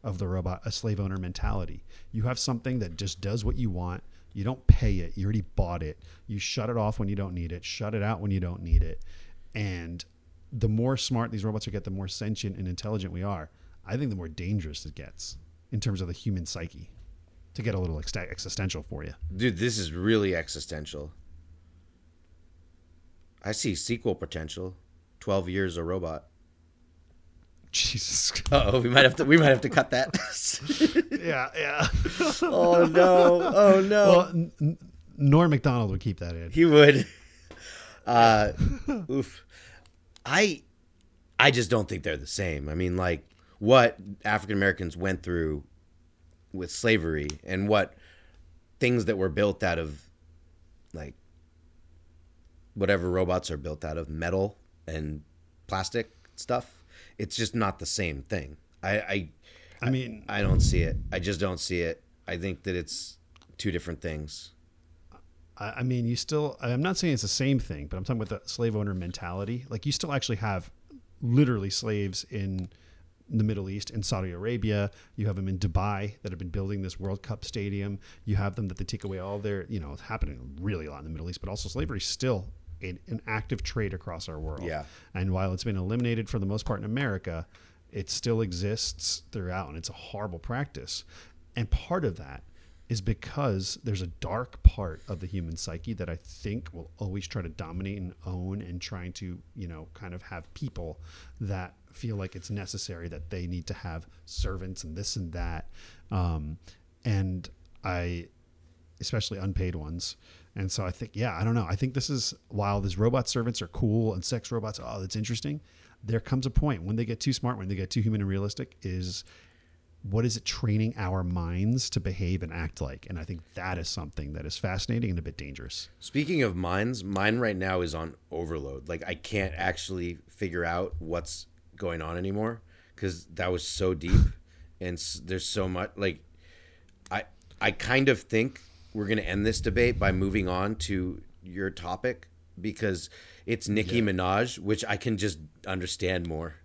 of the robot a slave owner mentality? You have something that just does what you want. You don't pay it. You already bought it. You shut it off when you don't need it. Shut it out when you don't need it. And the more smart these robots get, the more sentient and intelligent we are. I think the more dangerous it gets in terms of the human psyche. To get a little ex- existential for you. dude this is really existential i see sequel potential 12 years a robot Jesus. oh we might have to we might have to cut that yeah, yeah. oh no oh no well, n- n- Norm Macdonald would keep that in. He would. Uh, oof. I, I just don't think they're the same. I mean, like what African Americans went through with slavery and what things that were built out of, like, whatever robots are built out of, metal and plastic stuff. It's just not the same thing. I, I, I mean, I don't see it. I just don't see it. I think that it's two different things. I, I mean, you still. I'm not saying it's the same thing, but I'm talking about the slave owner mentality. Like you still actually have literally slaves in the Middle East, in Saudi Arabia. You have them in Dubai that have been building this World Cup stadium. You have them that they take away all their. You know, it's happening really a lot in the Middle East, but also slavery is still an, an active trade across our world. Yeah. And while it's been eliminated for the most part in America, it still exists throughout, and it's a horrible practice. And part of that is because there's a dark part of the human psyche that I think will always try to dominate and own and trying to, you know, kind of have people that feel like it's necessary that they need to have servants and this and that. Um, and I, especially unpaid ones. And so I think, yeah, I don't know. I think this is while these robot servants are cool and sex robots, oh, that's interesting. There comes a point when they get too smart, when they get too human and realistic, is what is it training our minds to behave and act like? And I think that is something that is fascinating and a bit dangerous. Speaking of minds, mine right now is on overload. Like I can't actually figure out what's going on anymore because that was so deep, and there's so much. Like, I I kind of think we're gonna end this debate by moving on to your topic because it's Nicki Minaj, which I can just understand more.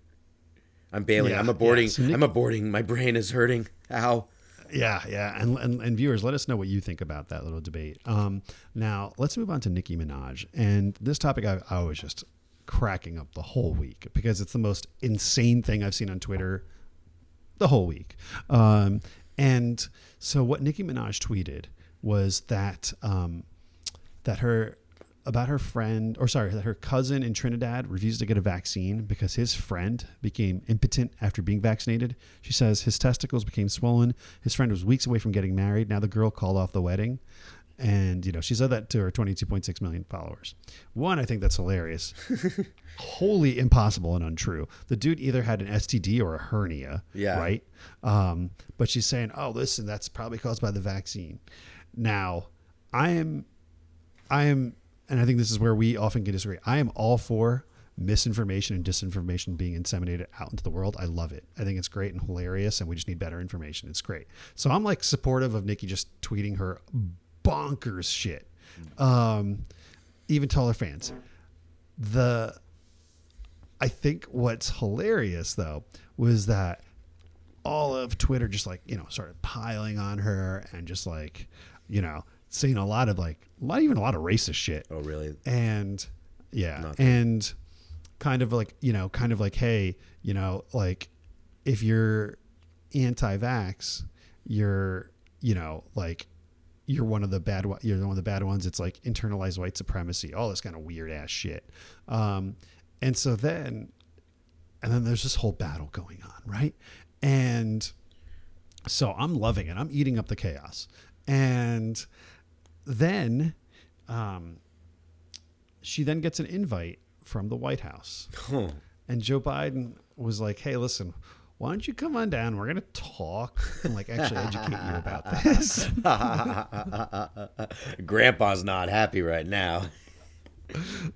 I'm bailing. Yeah, I'm yeah. aborting. So Nick- I'm aborting. My brain is hurting. Ow. Yeah, yeah, and, and and viewers, let us know what you think about that little debate. Um, now let's move on to Nicki Minaj, and this topic I, I was just cracking up the whole week because it's the most insane thing I've seen on Twitter the whole week. Um, and so what Nicki Minaj tweeted was that um, that her about her friend or sorry that her cousin in Trinidad refused to get a vaccine because his friend became impotent after being vaccinated. She says his testicles became swollen. His friend was weeks away from getting married. Now the girl called off the wedding. And you know she said that to her 22.6 million followers. One, I think that's hilarious, wholly impossible and untrue. The dude either had an STD or a hernia, Yeah. right? Um, but she's saying, "Oh, listen, that's probably caused by the vaccine." Now, I am, I am, and I think this is where we often can disagree. I am all for misinformation and disinformation being disseminated out into the world. I love it. I think it's great and hilarious, and we just need better information. It's great. So I'm like supportive of Nicki just tweeting her bonkers shit. Um, even taller fans. The I think what's hilarious though was that all of Twitter just like you know started piling on her and just like you know seeing a lot of like not even a lot of racist shit Oh, really? and yeah and kind of like you know kind of like hey you know like if you're anti-vax you're you know like you're one of the bad you're one of the bad ones. It's like internalized white supremacy all this kind of weird ass shit. Um and so then and then there's this whole battle going on right? And so i'm loving it. I'm eating up the chaos. And then um she then gets an invite from the White House. Huh. And Joe Biden was like, hey, listen, why don't you come on down? We're going to talk and like actually educate you about this. Grandpa's not happy right now.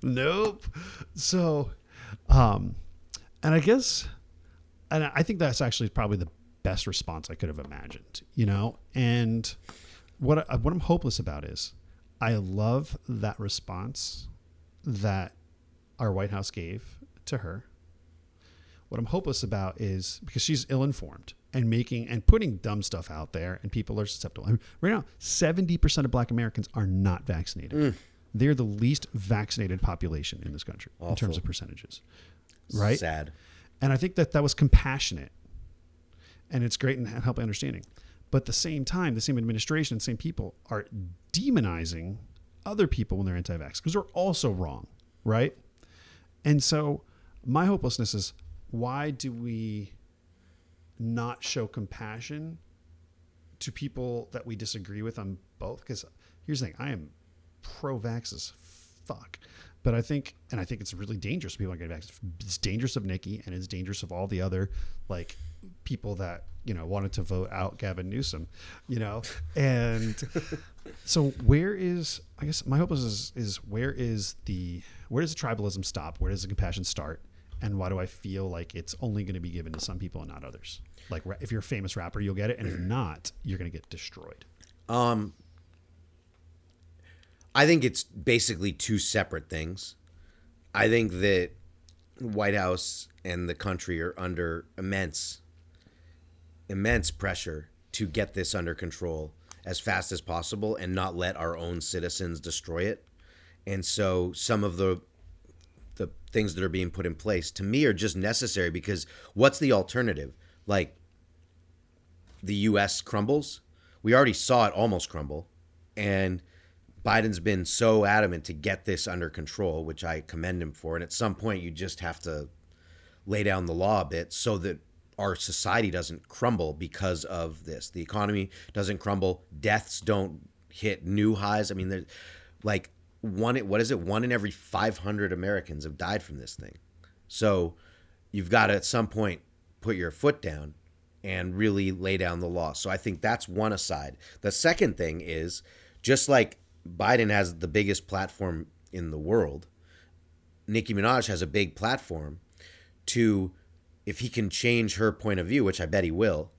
nope. So, um, and I guess, and I think that's actually probably the best response I could have imagined, you know? And what, I, what I'm hopeless about is I love that response that our White House gave to her. What I'm hopeless about is because she's ill informed and making and putting dumb stuff out there, and people are susceptible. I mean, right now, 70% of black Americans are not vaccinated. Mm. They're the least vaccinated population in this country in terms of percentages. Right? Sad. And I think that that was compassionate and it's great in helping understanding. But at the same time, the same administration and same people are demonizing other people when they're anti vax because they're also wrong, right? And so my hopelessness is why do we not show compassion to people that we disagree with on both? Because here's the thing I am pro vax as fuck. But I think, and I think it's really dangerous people not getting vaccinated. It's dangerous of Nicki, and it's dangerous of all the other like people that you know wanted to vote out Gavin Newsom, you know. And so, where is? I guess my hope is, is is where is the where does the tribalism stop? Where does the compassion start? And why do I feel like it's only going to be given to some people and not others? Like if you're a famous rapper, you'll get it, and if not, you're going to get destroyed. Um, I think it's basically two separate things. I think that White House and the country are under immense, immense pressure to get this under control as fast as possible and not let our own citizens destroy it. And so some of the the things that are being put in place to me are just necessary because what's the alternative? Like the US crumbles. We already saw it almost crumble. And Biden's been so adamant to get this under control, which I commend him for. And at some point, you just have to lay down the law a bit so that our society doesn't crumble because of this. The economy doesn't crumble. Deaths don't hit new highs. I mean, like one, what is it? One in every 500 Americans have died from this thing. So you've got to at some point put your foot down and really lay down the law. So I think that's one aside. The second thing is just like Biden has the biggest platform in the world, Nicki Minaj has a big platform to if he can change her point of view, which I bet he will,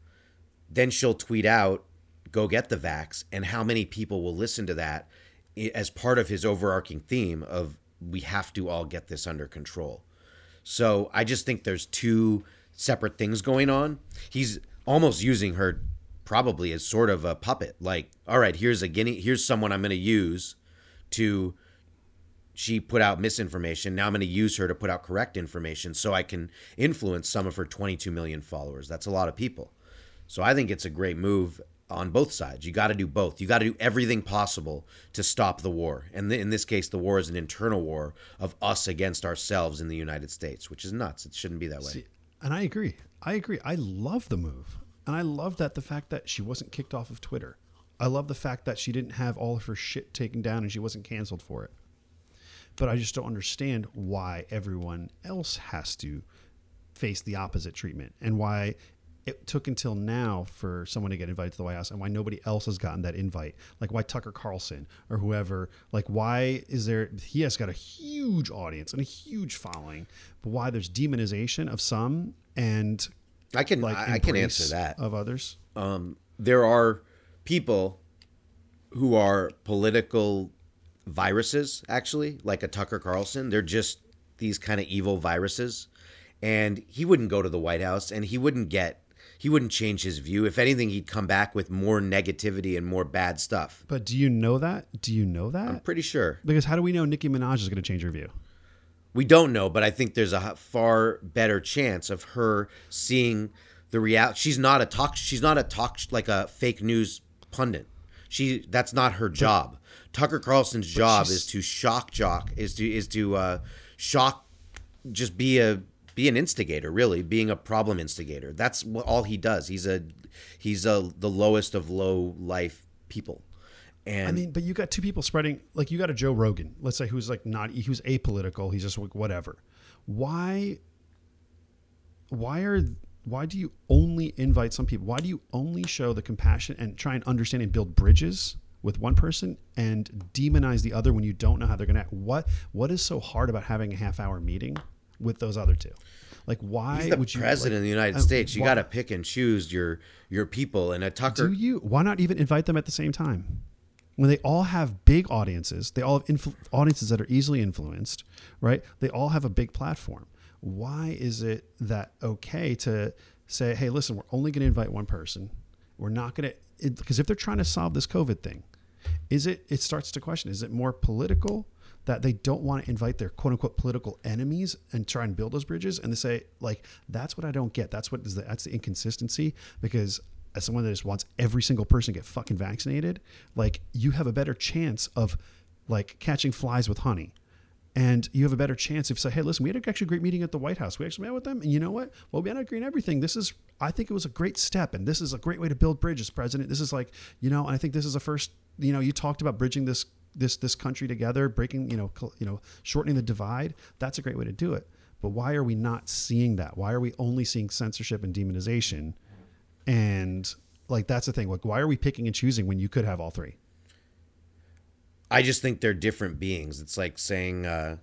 then she'll tweet out, go get the vax, and how many people will listen to that as part of his overarching theme of we have to all get this under control. So I just think there's two separate things going on. He's almost using her probably as sort of a puppet. Like, all right, here's a guinea, here's someone I'm going to use to. She put out misinformation. Now I'm going to use her to put out correct information so I can influence some of her 22 million followers. That's a lot of people. So I think it's a great move on both sides. You got to do both. You got to do everything possible to stop the war. And th- in this case, the war is an internal war of us against ourselves in the United States, which is nuts. It shouldn't be that way. See, and I agree. I agree. I love the move. And I love that the fact that she wasn't kicked off of Twitter. I love the fact that she didn't have all of her shit taken down and she wasn't canceled for it. But I just don't understand why everyone else has to face the opposite treatment and why it took until now for someone to get invited to the White House and why nobody else has gotten that invite. Like why Tucker Carlson or whoever, like why is there he has got a huge audience and a huge following, but why there's demonization of some and I can like I, I can answer that. of others. um, there are people who are political viruses, actually, like a Tucker Carlson. They're just these kind of evil viruses. And he wouldn't go to the White House and he wouldn't get, he wouldn't change his view. If anything, he'd come back with more negativity and more bad stuff. But do you know that? Do you know that? I'm pretty sure. because how do we know Nicki Minaj is going to change her view? We don't know, but I think there's a far better chance of her seeing the reality. She's not a talk. She's not a talk like a fake news pundit. She that's not her job. Tucker Carlson's job is to shock jock is to is to uh, shock, just be a be an instigator. Really, being a problem instigator. That's what all he does. He's a he's a the lowest of low life people. And I mean, but you got two people spreading like you got a Joe Rogan, let's say who's like not who's apolitical, he's just like whatever. Why why are why do you only invite some people? Why do you only show the compassion and try and understand and build bridges with one person and demonize the other when you don't know how they're going to act? What what is so hard about having a half hour meeting with those other two? Like why he's the would you president like, of the United uh, States. You got to pick and choose your your people. And a Tucker, Do you? Why not even invite them at the same time? When they all have big audiences, they all have influ- audiences that are easily influenced, right? They all have a big platform. Why is it that okay to say, hey, listen, we're only going to invite one person. We're not going to, because if they're trying to solve this COVID thing, is it, it starts to question, is it more political that they don't want to invite their quote unquote political enemies and try and build those bridges? And they say, like, that's what I don't get. That's what is the, that's the inconsistency because as someone that just wants every single person to get fucking vaccinated, like you have a better chance of like catching flies with honey. And you have a better chance if you say, hey, listen, we had a actually great meeting at the White House. We actually met with them. And you know what? Well, we had agree on everything. This is, I think it was a great step. And this is a great way to build bridges, President. This is like, you know, and I think this is a first, you know, you talked about bridging this this this country together, breaking, you know, col- you know, shortening the divide. That's a great way to do it. But why are we not seeing that? Why are we only seeing censorship and demonization? And like that's the thing. Like, why are we picking and choosing when you could have all three? I just think they're different beings. It's like saying, uh,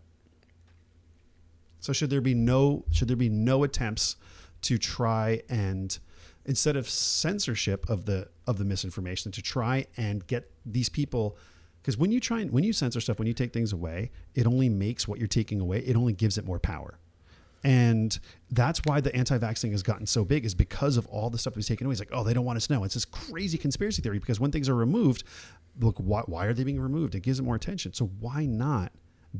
So should there be no should there be no attempts to try and instead of censorship of the of the misinformation to try and get these people because when you try and when you censor stuff when you take things away it only makes what you're taking away it only gives it more power and that's why the anti-vaxxing has gotten so big is because of all the stuff was taken away. It's like, oh, they don't want us to know. It's this crazy conspiracy theory because when things are removed, look, why, why are they being removed? It gives it more attention. So why not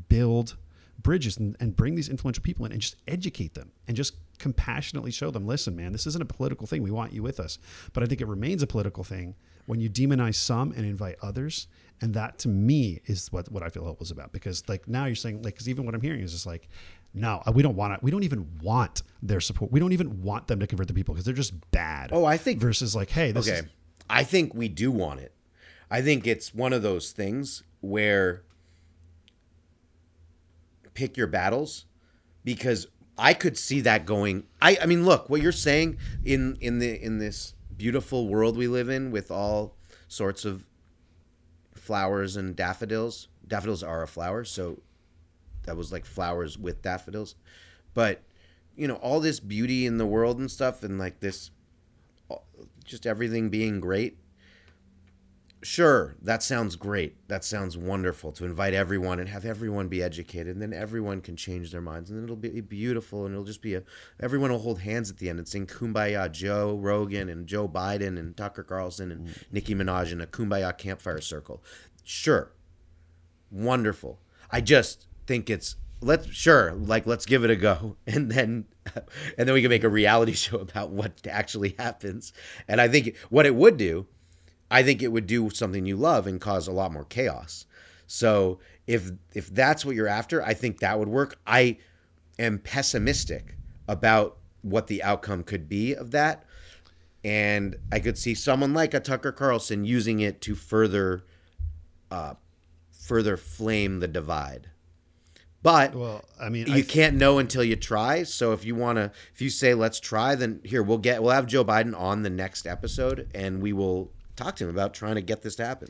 build bridges and, and bring these influential people in and just educate them and just compassionately show them, listen, man, this isn't a political thing. We want you with us. But I think it remains a political thing when you demonize some and invite others. And that to me is what, what I feel hope was about. Because like now you're saying, like, because even what I'm hearing is just like, no, uh, we don't want to. We don't even want their support. We don't even want them to convert the people because they're just bad. Oh, I think- versus like, hey, this okay, is I think we do want it. I think it's one of those things where pick your battles because I could see that going. I, I mean, look, what you're saying in in the in this beautiful world we live in with all sorts of flowers and daffodils. Daffodils are a flower, so that was like flowers with daffodils. But you know, all this beauty in the world and stuff, and like this, just everything being great. Sure, that sounds great. That sounds wonderful to invite everyone and have everyone be educated, and then everyone can change their minds, and then it'll be beautiful, and it'll just be a everyone will hold hands at the end and sing "Kumbaya." Joe Rogan and Joe Biden and Tucker Carlson and mm. Nicki Minaj in a Kumbaya campfire circle. Sure, wonderful. I just think it's let's sure like let's give it a go and then and then we can make a reality show about what actually happens and i think what it would do i think it would do something you love and cause a lot more chaos. So if if that's what you're after i think that would work. I am pessimistic about what the outcome could be of that. And i could see someone like a tucker carlson using it to further uh further flame the divide. But Well, I mean, you I, can't know until you try. So if you want to, if you say let's try, then here we'll get we'll have Joe Biden on the next episode, and we will talk to him about trying to get this to happen.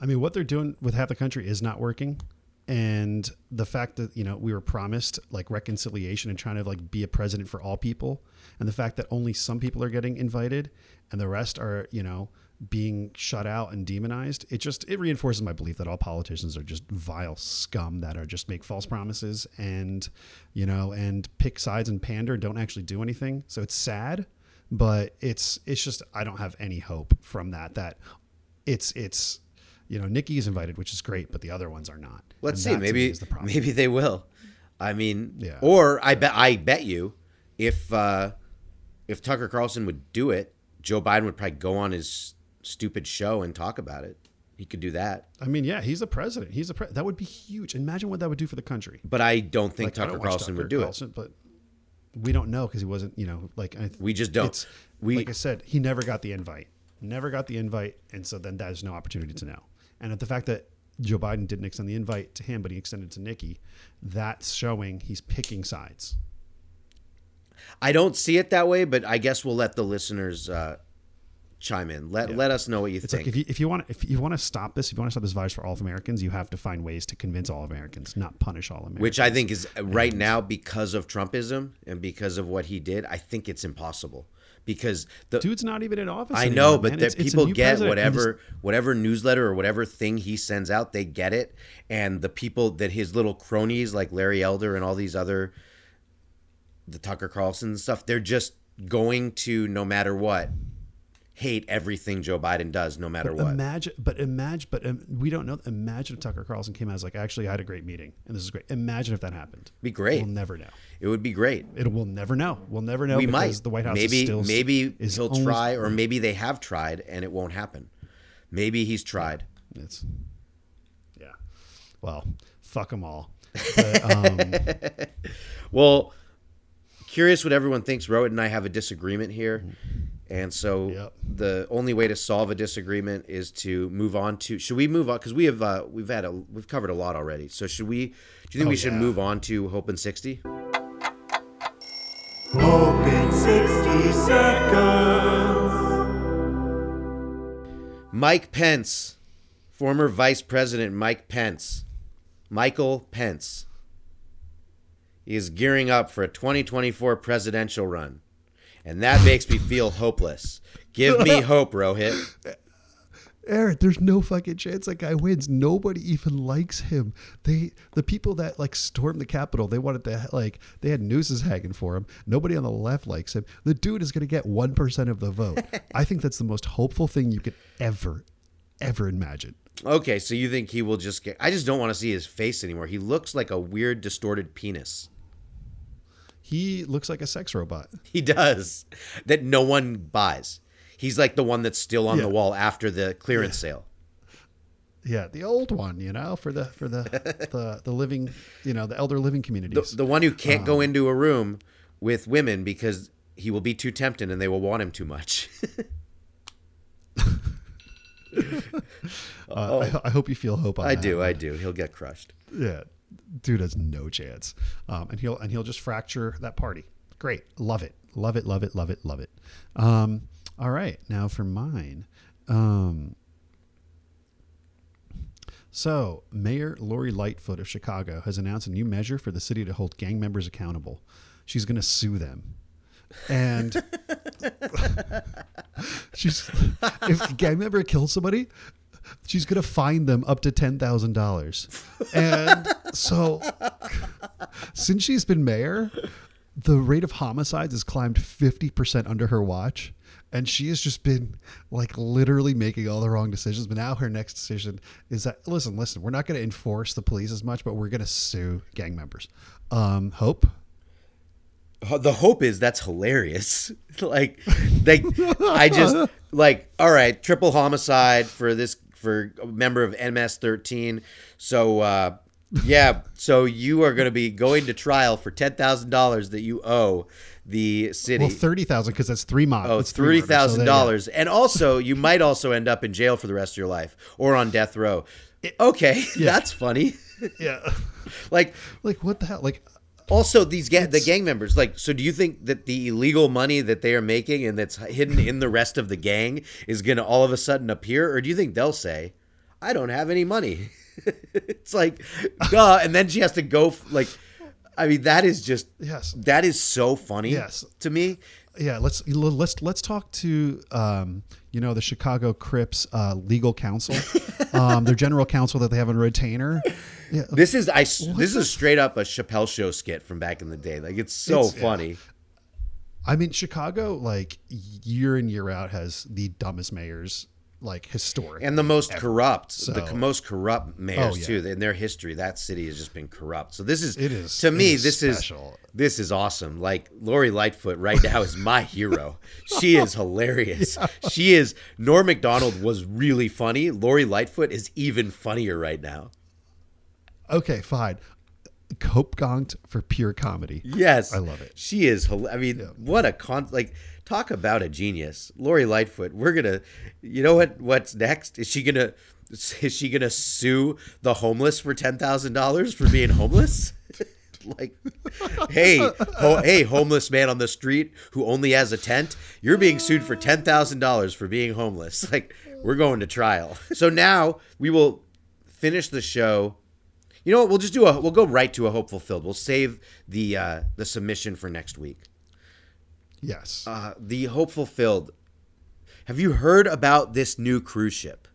I mean, what they're doing with half the country is not working. And the fact that, you know, we were promised like reconciliation and trying to like be a president for all people. And the fact that only some people are getting invited and the rest are, you know, being shut out and demonized, it just it reinforces my belief that all politicians are just vile scum that are just make false promises and, you know, and pick sides and pander, don't actually do anything. So it's sad, but it's it's just I don't have any hope from that. That it's it's you know, Nicki is invited, which is great, but the other ones are not. Let's And see, that to me maybe the maybe they will. I mean, Yeah. or I bet I bet you if uh, if Tucker Carlson would do it, Joe Biden would probably go on his stupid show and talk about it. He could do that, I mean, yeah, he's the president. He's a pre- that would be huge. Imagine what that would do for the country. but I don't think Like, Tucker don't Carlson Tucker would do Carlson, but we don't know because he wasn't. You know, like I, We just don't. We- like I said, he never got the invite. Never got the invite, and so then there's no opportunity to know. And at the fact that Joe Biden didn't extend the invite to him, but he extended to Nicki, that's showing he's picking sides. I don't see it that way, but I guess we'll let the listeners uh, chime in. Let let us know what you It's think. like if you if you want if you want to stop this, if you want to stop this virus for all of Americans, you have to find ways to convince all Americans, not punish all Americans. which I think is uh, right now because of Trumpism and because of what he did. I think it's impossible because the dude's not even in office. I anymore, know, but that people get president, and whatever whatever newsletter or whatever thing he sends out, they get it, and the people that his little cronies like Larry Elder and all these other the Tucker Carlson and stuff, they're just going to no matter what hate everything Joe Biden does, no matter But what. Imagine, but imagine, but um, we don't know. Imagine if Tucker Carlson came out as like, actually, I had a great meeting, and this is great. Imagine if that happened. Be great. We'll never know. It would be great. It will never know. We'll never know. we because might. The White House maybe is still maybe is he'll only- try, or maybe they have tried and it won't happen. Maybe he's tried. It's yeah. Well, fuck them all. But, um, Well, curious what everyone thinks. Rohit and I have a disagreement here. And so Yep. the only way to solve a disagreement is to move on to should we move on because we have uh, we've had a we've covered a lot already. So should we do you think Oh, we should yeah. move on to Hope in 60? Hope in 60 seconds. Mike Pence, former Vice President Mike Pence, Michael Pence, is gearing up for a 2024 presidential run. And that makes me feel hopeless. Give me hope, Rohit. Aaron, there's no fucking chance that guy wins. Nobody even likes him. They, the people that like stormed the Capitol, they wanted to like they had nooses hanging for him. Nobody on the left likes him. The dude is going to get one percent of the vote. I think that's the most hopeful thing you could ever, ever imagine. Okay, so you think he will just get. I just don't want to see his face anymore. He looks like a weird, distorted penis. He looks like a sex robot. He does. That no one buys. He's like the one that's still on the wall after the clearance sale. Yeah, the old one, you know, for the for the the, the living, you know, the elder living The, communities. the one who can't go into a room with women because he will be too tempting and they will want him too much. Uh, I, I hope you feel hope on Oh. I do, I do. He'll get crushed. Yeah, dude has no chance. Um, and he'll and he'll just fracture that party. Great, love it, love it, love it, love it, love it. Um, all right, now for mine. Um, so, Mayor Lori Lightfoot of Chicago has announced a new measure for the city to hold gang members accountable. She's going to sue them. and she's if a gang member kills somebody, she's gonna fine them up to ten thousand dollars. And so, since she's been mayor, the rate of homicides has climbed fifty percent under her watch. And she has just been like literally making all the wrong decisions. But now her next decision is that listen, listen, we're not going to enforce the police as much, but we're going to sue gang members. Um, Hope, the hope is that's hilarious. like, like I just like all right, triple homicide for this for a member of MS13. So uh, yeah, so you are going to be going to trial for ten thousand dollars that you owe the city. well, thirty thousand because that's three miles. Oh, it's three three murders, so thousand go. dollars, and also you might also end up in jail for the rest of your life or on death row. Okay, that's funny. Yeah, Like, like what the hell? Like, also these ga- the gang members. Like, so do you think that the illegal money that they are making and that's hidden in the rest of the gang is going to all of a sudden appear, or do you think they'll say, "I don't have any money"? it's like, duh, and then she has to go f- like. I mean, that is just Yes. That is so funny. Yes. to me. yeah, let's let's let's talk to um, you know the Chicago Crips uh, legal counsel, um, their general counsel that they have on retainer. Yeah, This is I. s- This is straight up a Chappelle show skit from back in the day. Like it's so It's- yeah. funny. I mean Chicago like year in year out has the dumbest mayors like historic and the most corrupt, the So- c- most corrupt mayors Oh, yeah. too. In their history, that city has just been corrupt. So this is It is- to me. is this special. is this is awesome. Like Lori Lightfoot right now is my hero. She is hilarious. She is. Norm Macdonald was really funny. Lori Lightfoot is even funnier right now. Okay, fine. Cope Gongt for pure comedy. Yes, I love it. She is. I mean, what a con! Like, talk about a genius, Lori Lightfoot. We're gonna, you know what? What's next? Is she gonna? Is she gonna sue the homeless for ten thousand dollars for being homeless? like, hey, ho- hey, homeless man on the street who only has a tent, you're being sued for ten thousand dollars for being homeless. Like, we're going to trial. So now we will finish the show. You know what? We'll just do a. We'll go right to a hopeful filled. We'll save the uh, the submission for next week. Yes. Uh, the hope fulfilled. Have you heard about this new cruise ship?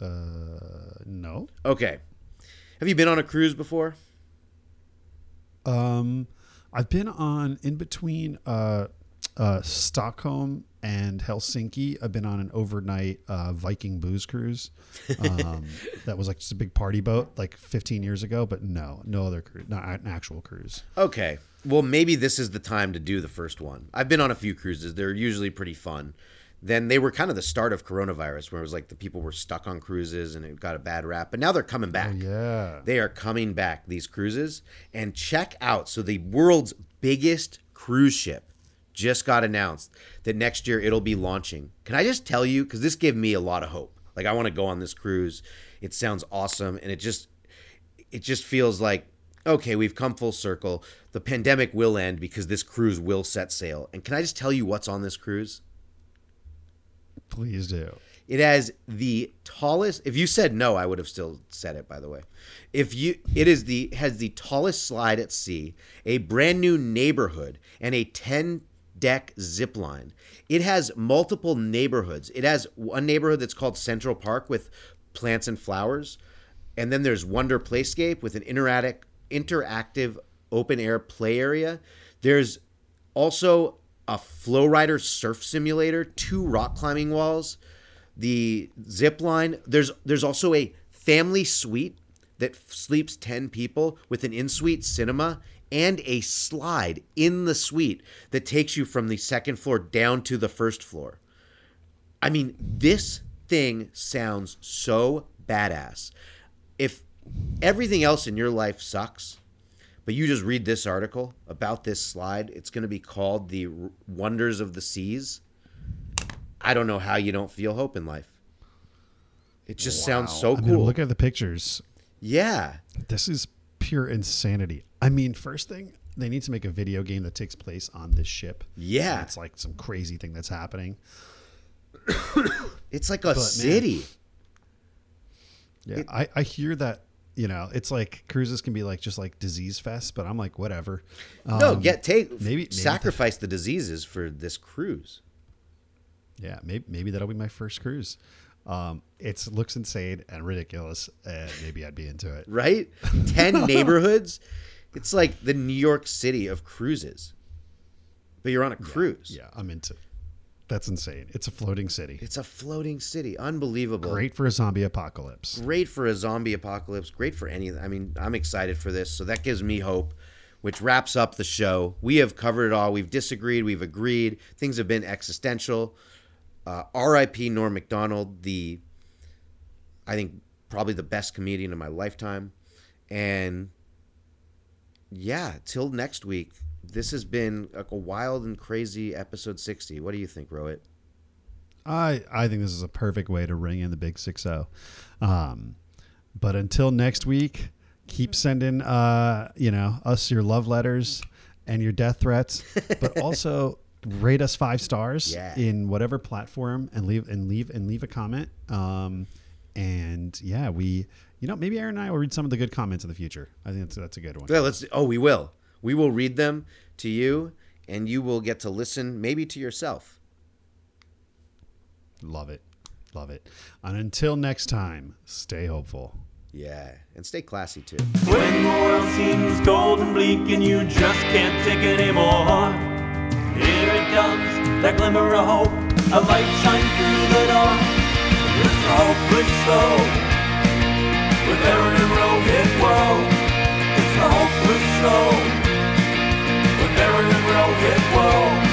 Uh, no. Okay. Have you been on a cruise before? Um, I've been on in between uh, uh, Stockholm and Helsinki. I've been on an overnight uh, Viking booze cruise. Um, that was like just a big party boat, like 15 years ago. But no, no other cruise, not an actual cruise. Okay. Well, maybe this is the time to do the first one. I've been on a few cruises. They're usually pretty fun. Then they were kind of the start of coronavirus, where it was like the people were stuck on cruises and it got a bad rap. But now they're coming back. Yeah. They are coming back, these cruises. And check out so the world's biggest cruise ship just got announced that next year it'll be launching. Can I just tell you, because this gave me a lot of hope. Like, I want to go on this cruise. It sounds awesome. And it just, it just feels like, okay, we've come full circle. The pandemic will end because this cruise will set sail. And can I just tell you what's on this cruise? Please do. It has the tallest. If you said no, I would have still said it. By the way, if you, it is the has the tallest slide at sea, a brand new neighborhood, and a ten deck zip line. It has multiple neighborhoods. It has one neighborhood that's called Central Park with plants and flowers, and then there's Wonder Playscape with an interactive interactive open air play area. There's also a flow rider surf simulator, two rock climbing walls, the zip line. There's there's also a family suite that sleeps 10 people with an in-suite cinema and a slide in the suite that takes you from the second floor down to the first floor. I mean, this thing sounds so badass. If everything else in your life sucks, but you just read this article about this slide, it's going to be called The Wonders of the Seas. I don't know how you don't feel hope in life. It just sounds so I mean, cool. look at the pictures. yeah. This is pure insanity. I mean, first thing, they need to make a video game that takes place on this ship. Yeah. It's like some crazy thing that's happening. It's like a man. city. Yeah, I, I hear that you know, it's like cruises can be like just like disease fest, but I'm like whatever. no, Um, get take maybe- maybe sacrifice the diseases for this cruise. Yeah, maybe maybe that'll be my first cruise. Um, it looks insane and ridiculous, and maybe I'd be into it. right? 10 neighborhoods. It's like the New York City of cruises. But you're on a cruise. Yeah, I'm into. That's insane. It's a floating city. It's a floating city. Unbelievable. Great for a zombie apocalypse. Great for a zombie apocalypse. Great for any. I mean, I'm excited for this. So that gives me hope, which wraps up the show. We have covered it all. We've disagreed. We've agreed. Things have been existential. Uh, R.I.P. Norm Macdonald, the, I think, probably the best comedian of my lifetime. And yeah, till next week. This has been like a wild and crazy episode 60. What do you think, Rohit? I I think this is a perfect way to ring in the big six zero. Um, but until next week, keep sending uh you know us your love letters and your death threats, but also rate us five stars Yeah. in whatever platform and leave and leave and leave a comment. Um, and yeah, we you know, maybe Aaron and I will read some of the good comments in the future. I think that's that's a good one. Yeah, let's. Oh, we will. We will read them to you, and you will get to listen, maybe to yourself. Love it, love it. And until next time, stay hopeful. Yeah, and stay classy too. When the world seems cold and bleak, and you just can't take it anymore, here it comes, that glimmer of hope. A light shines through the dark. It's hopeless soul their own eroded world. It's a hopeless show. but they're an world.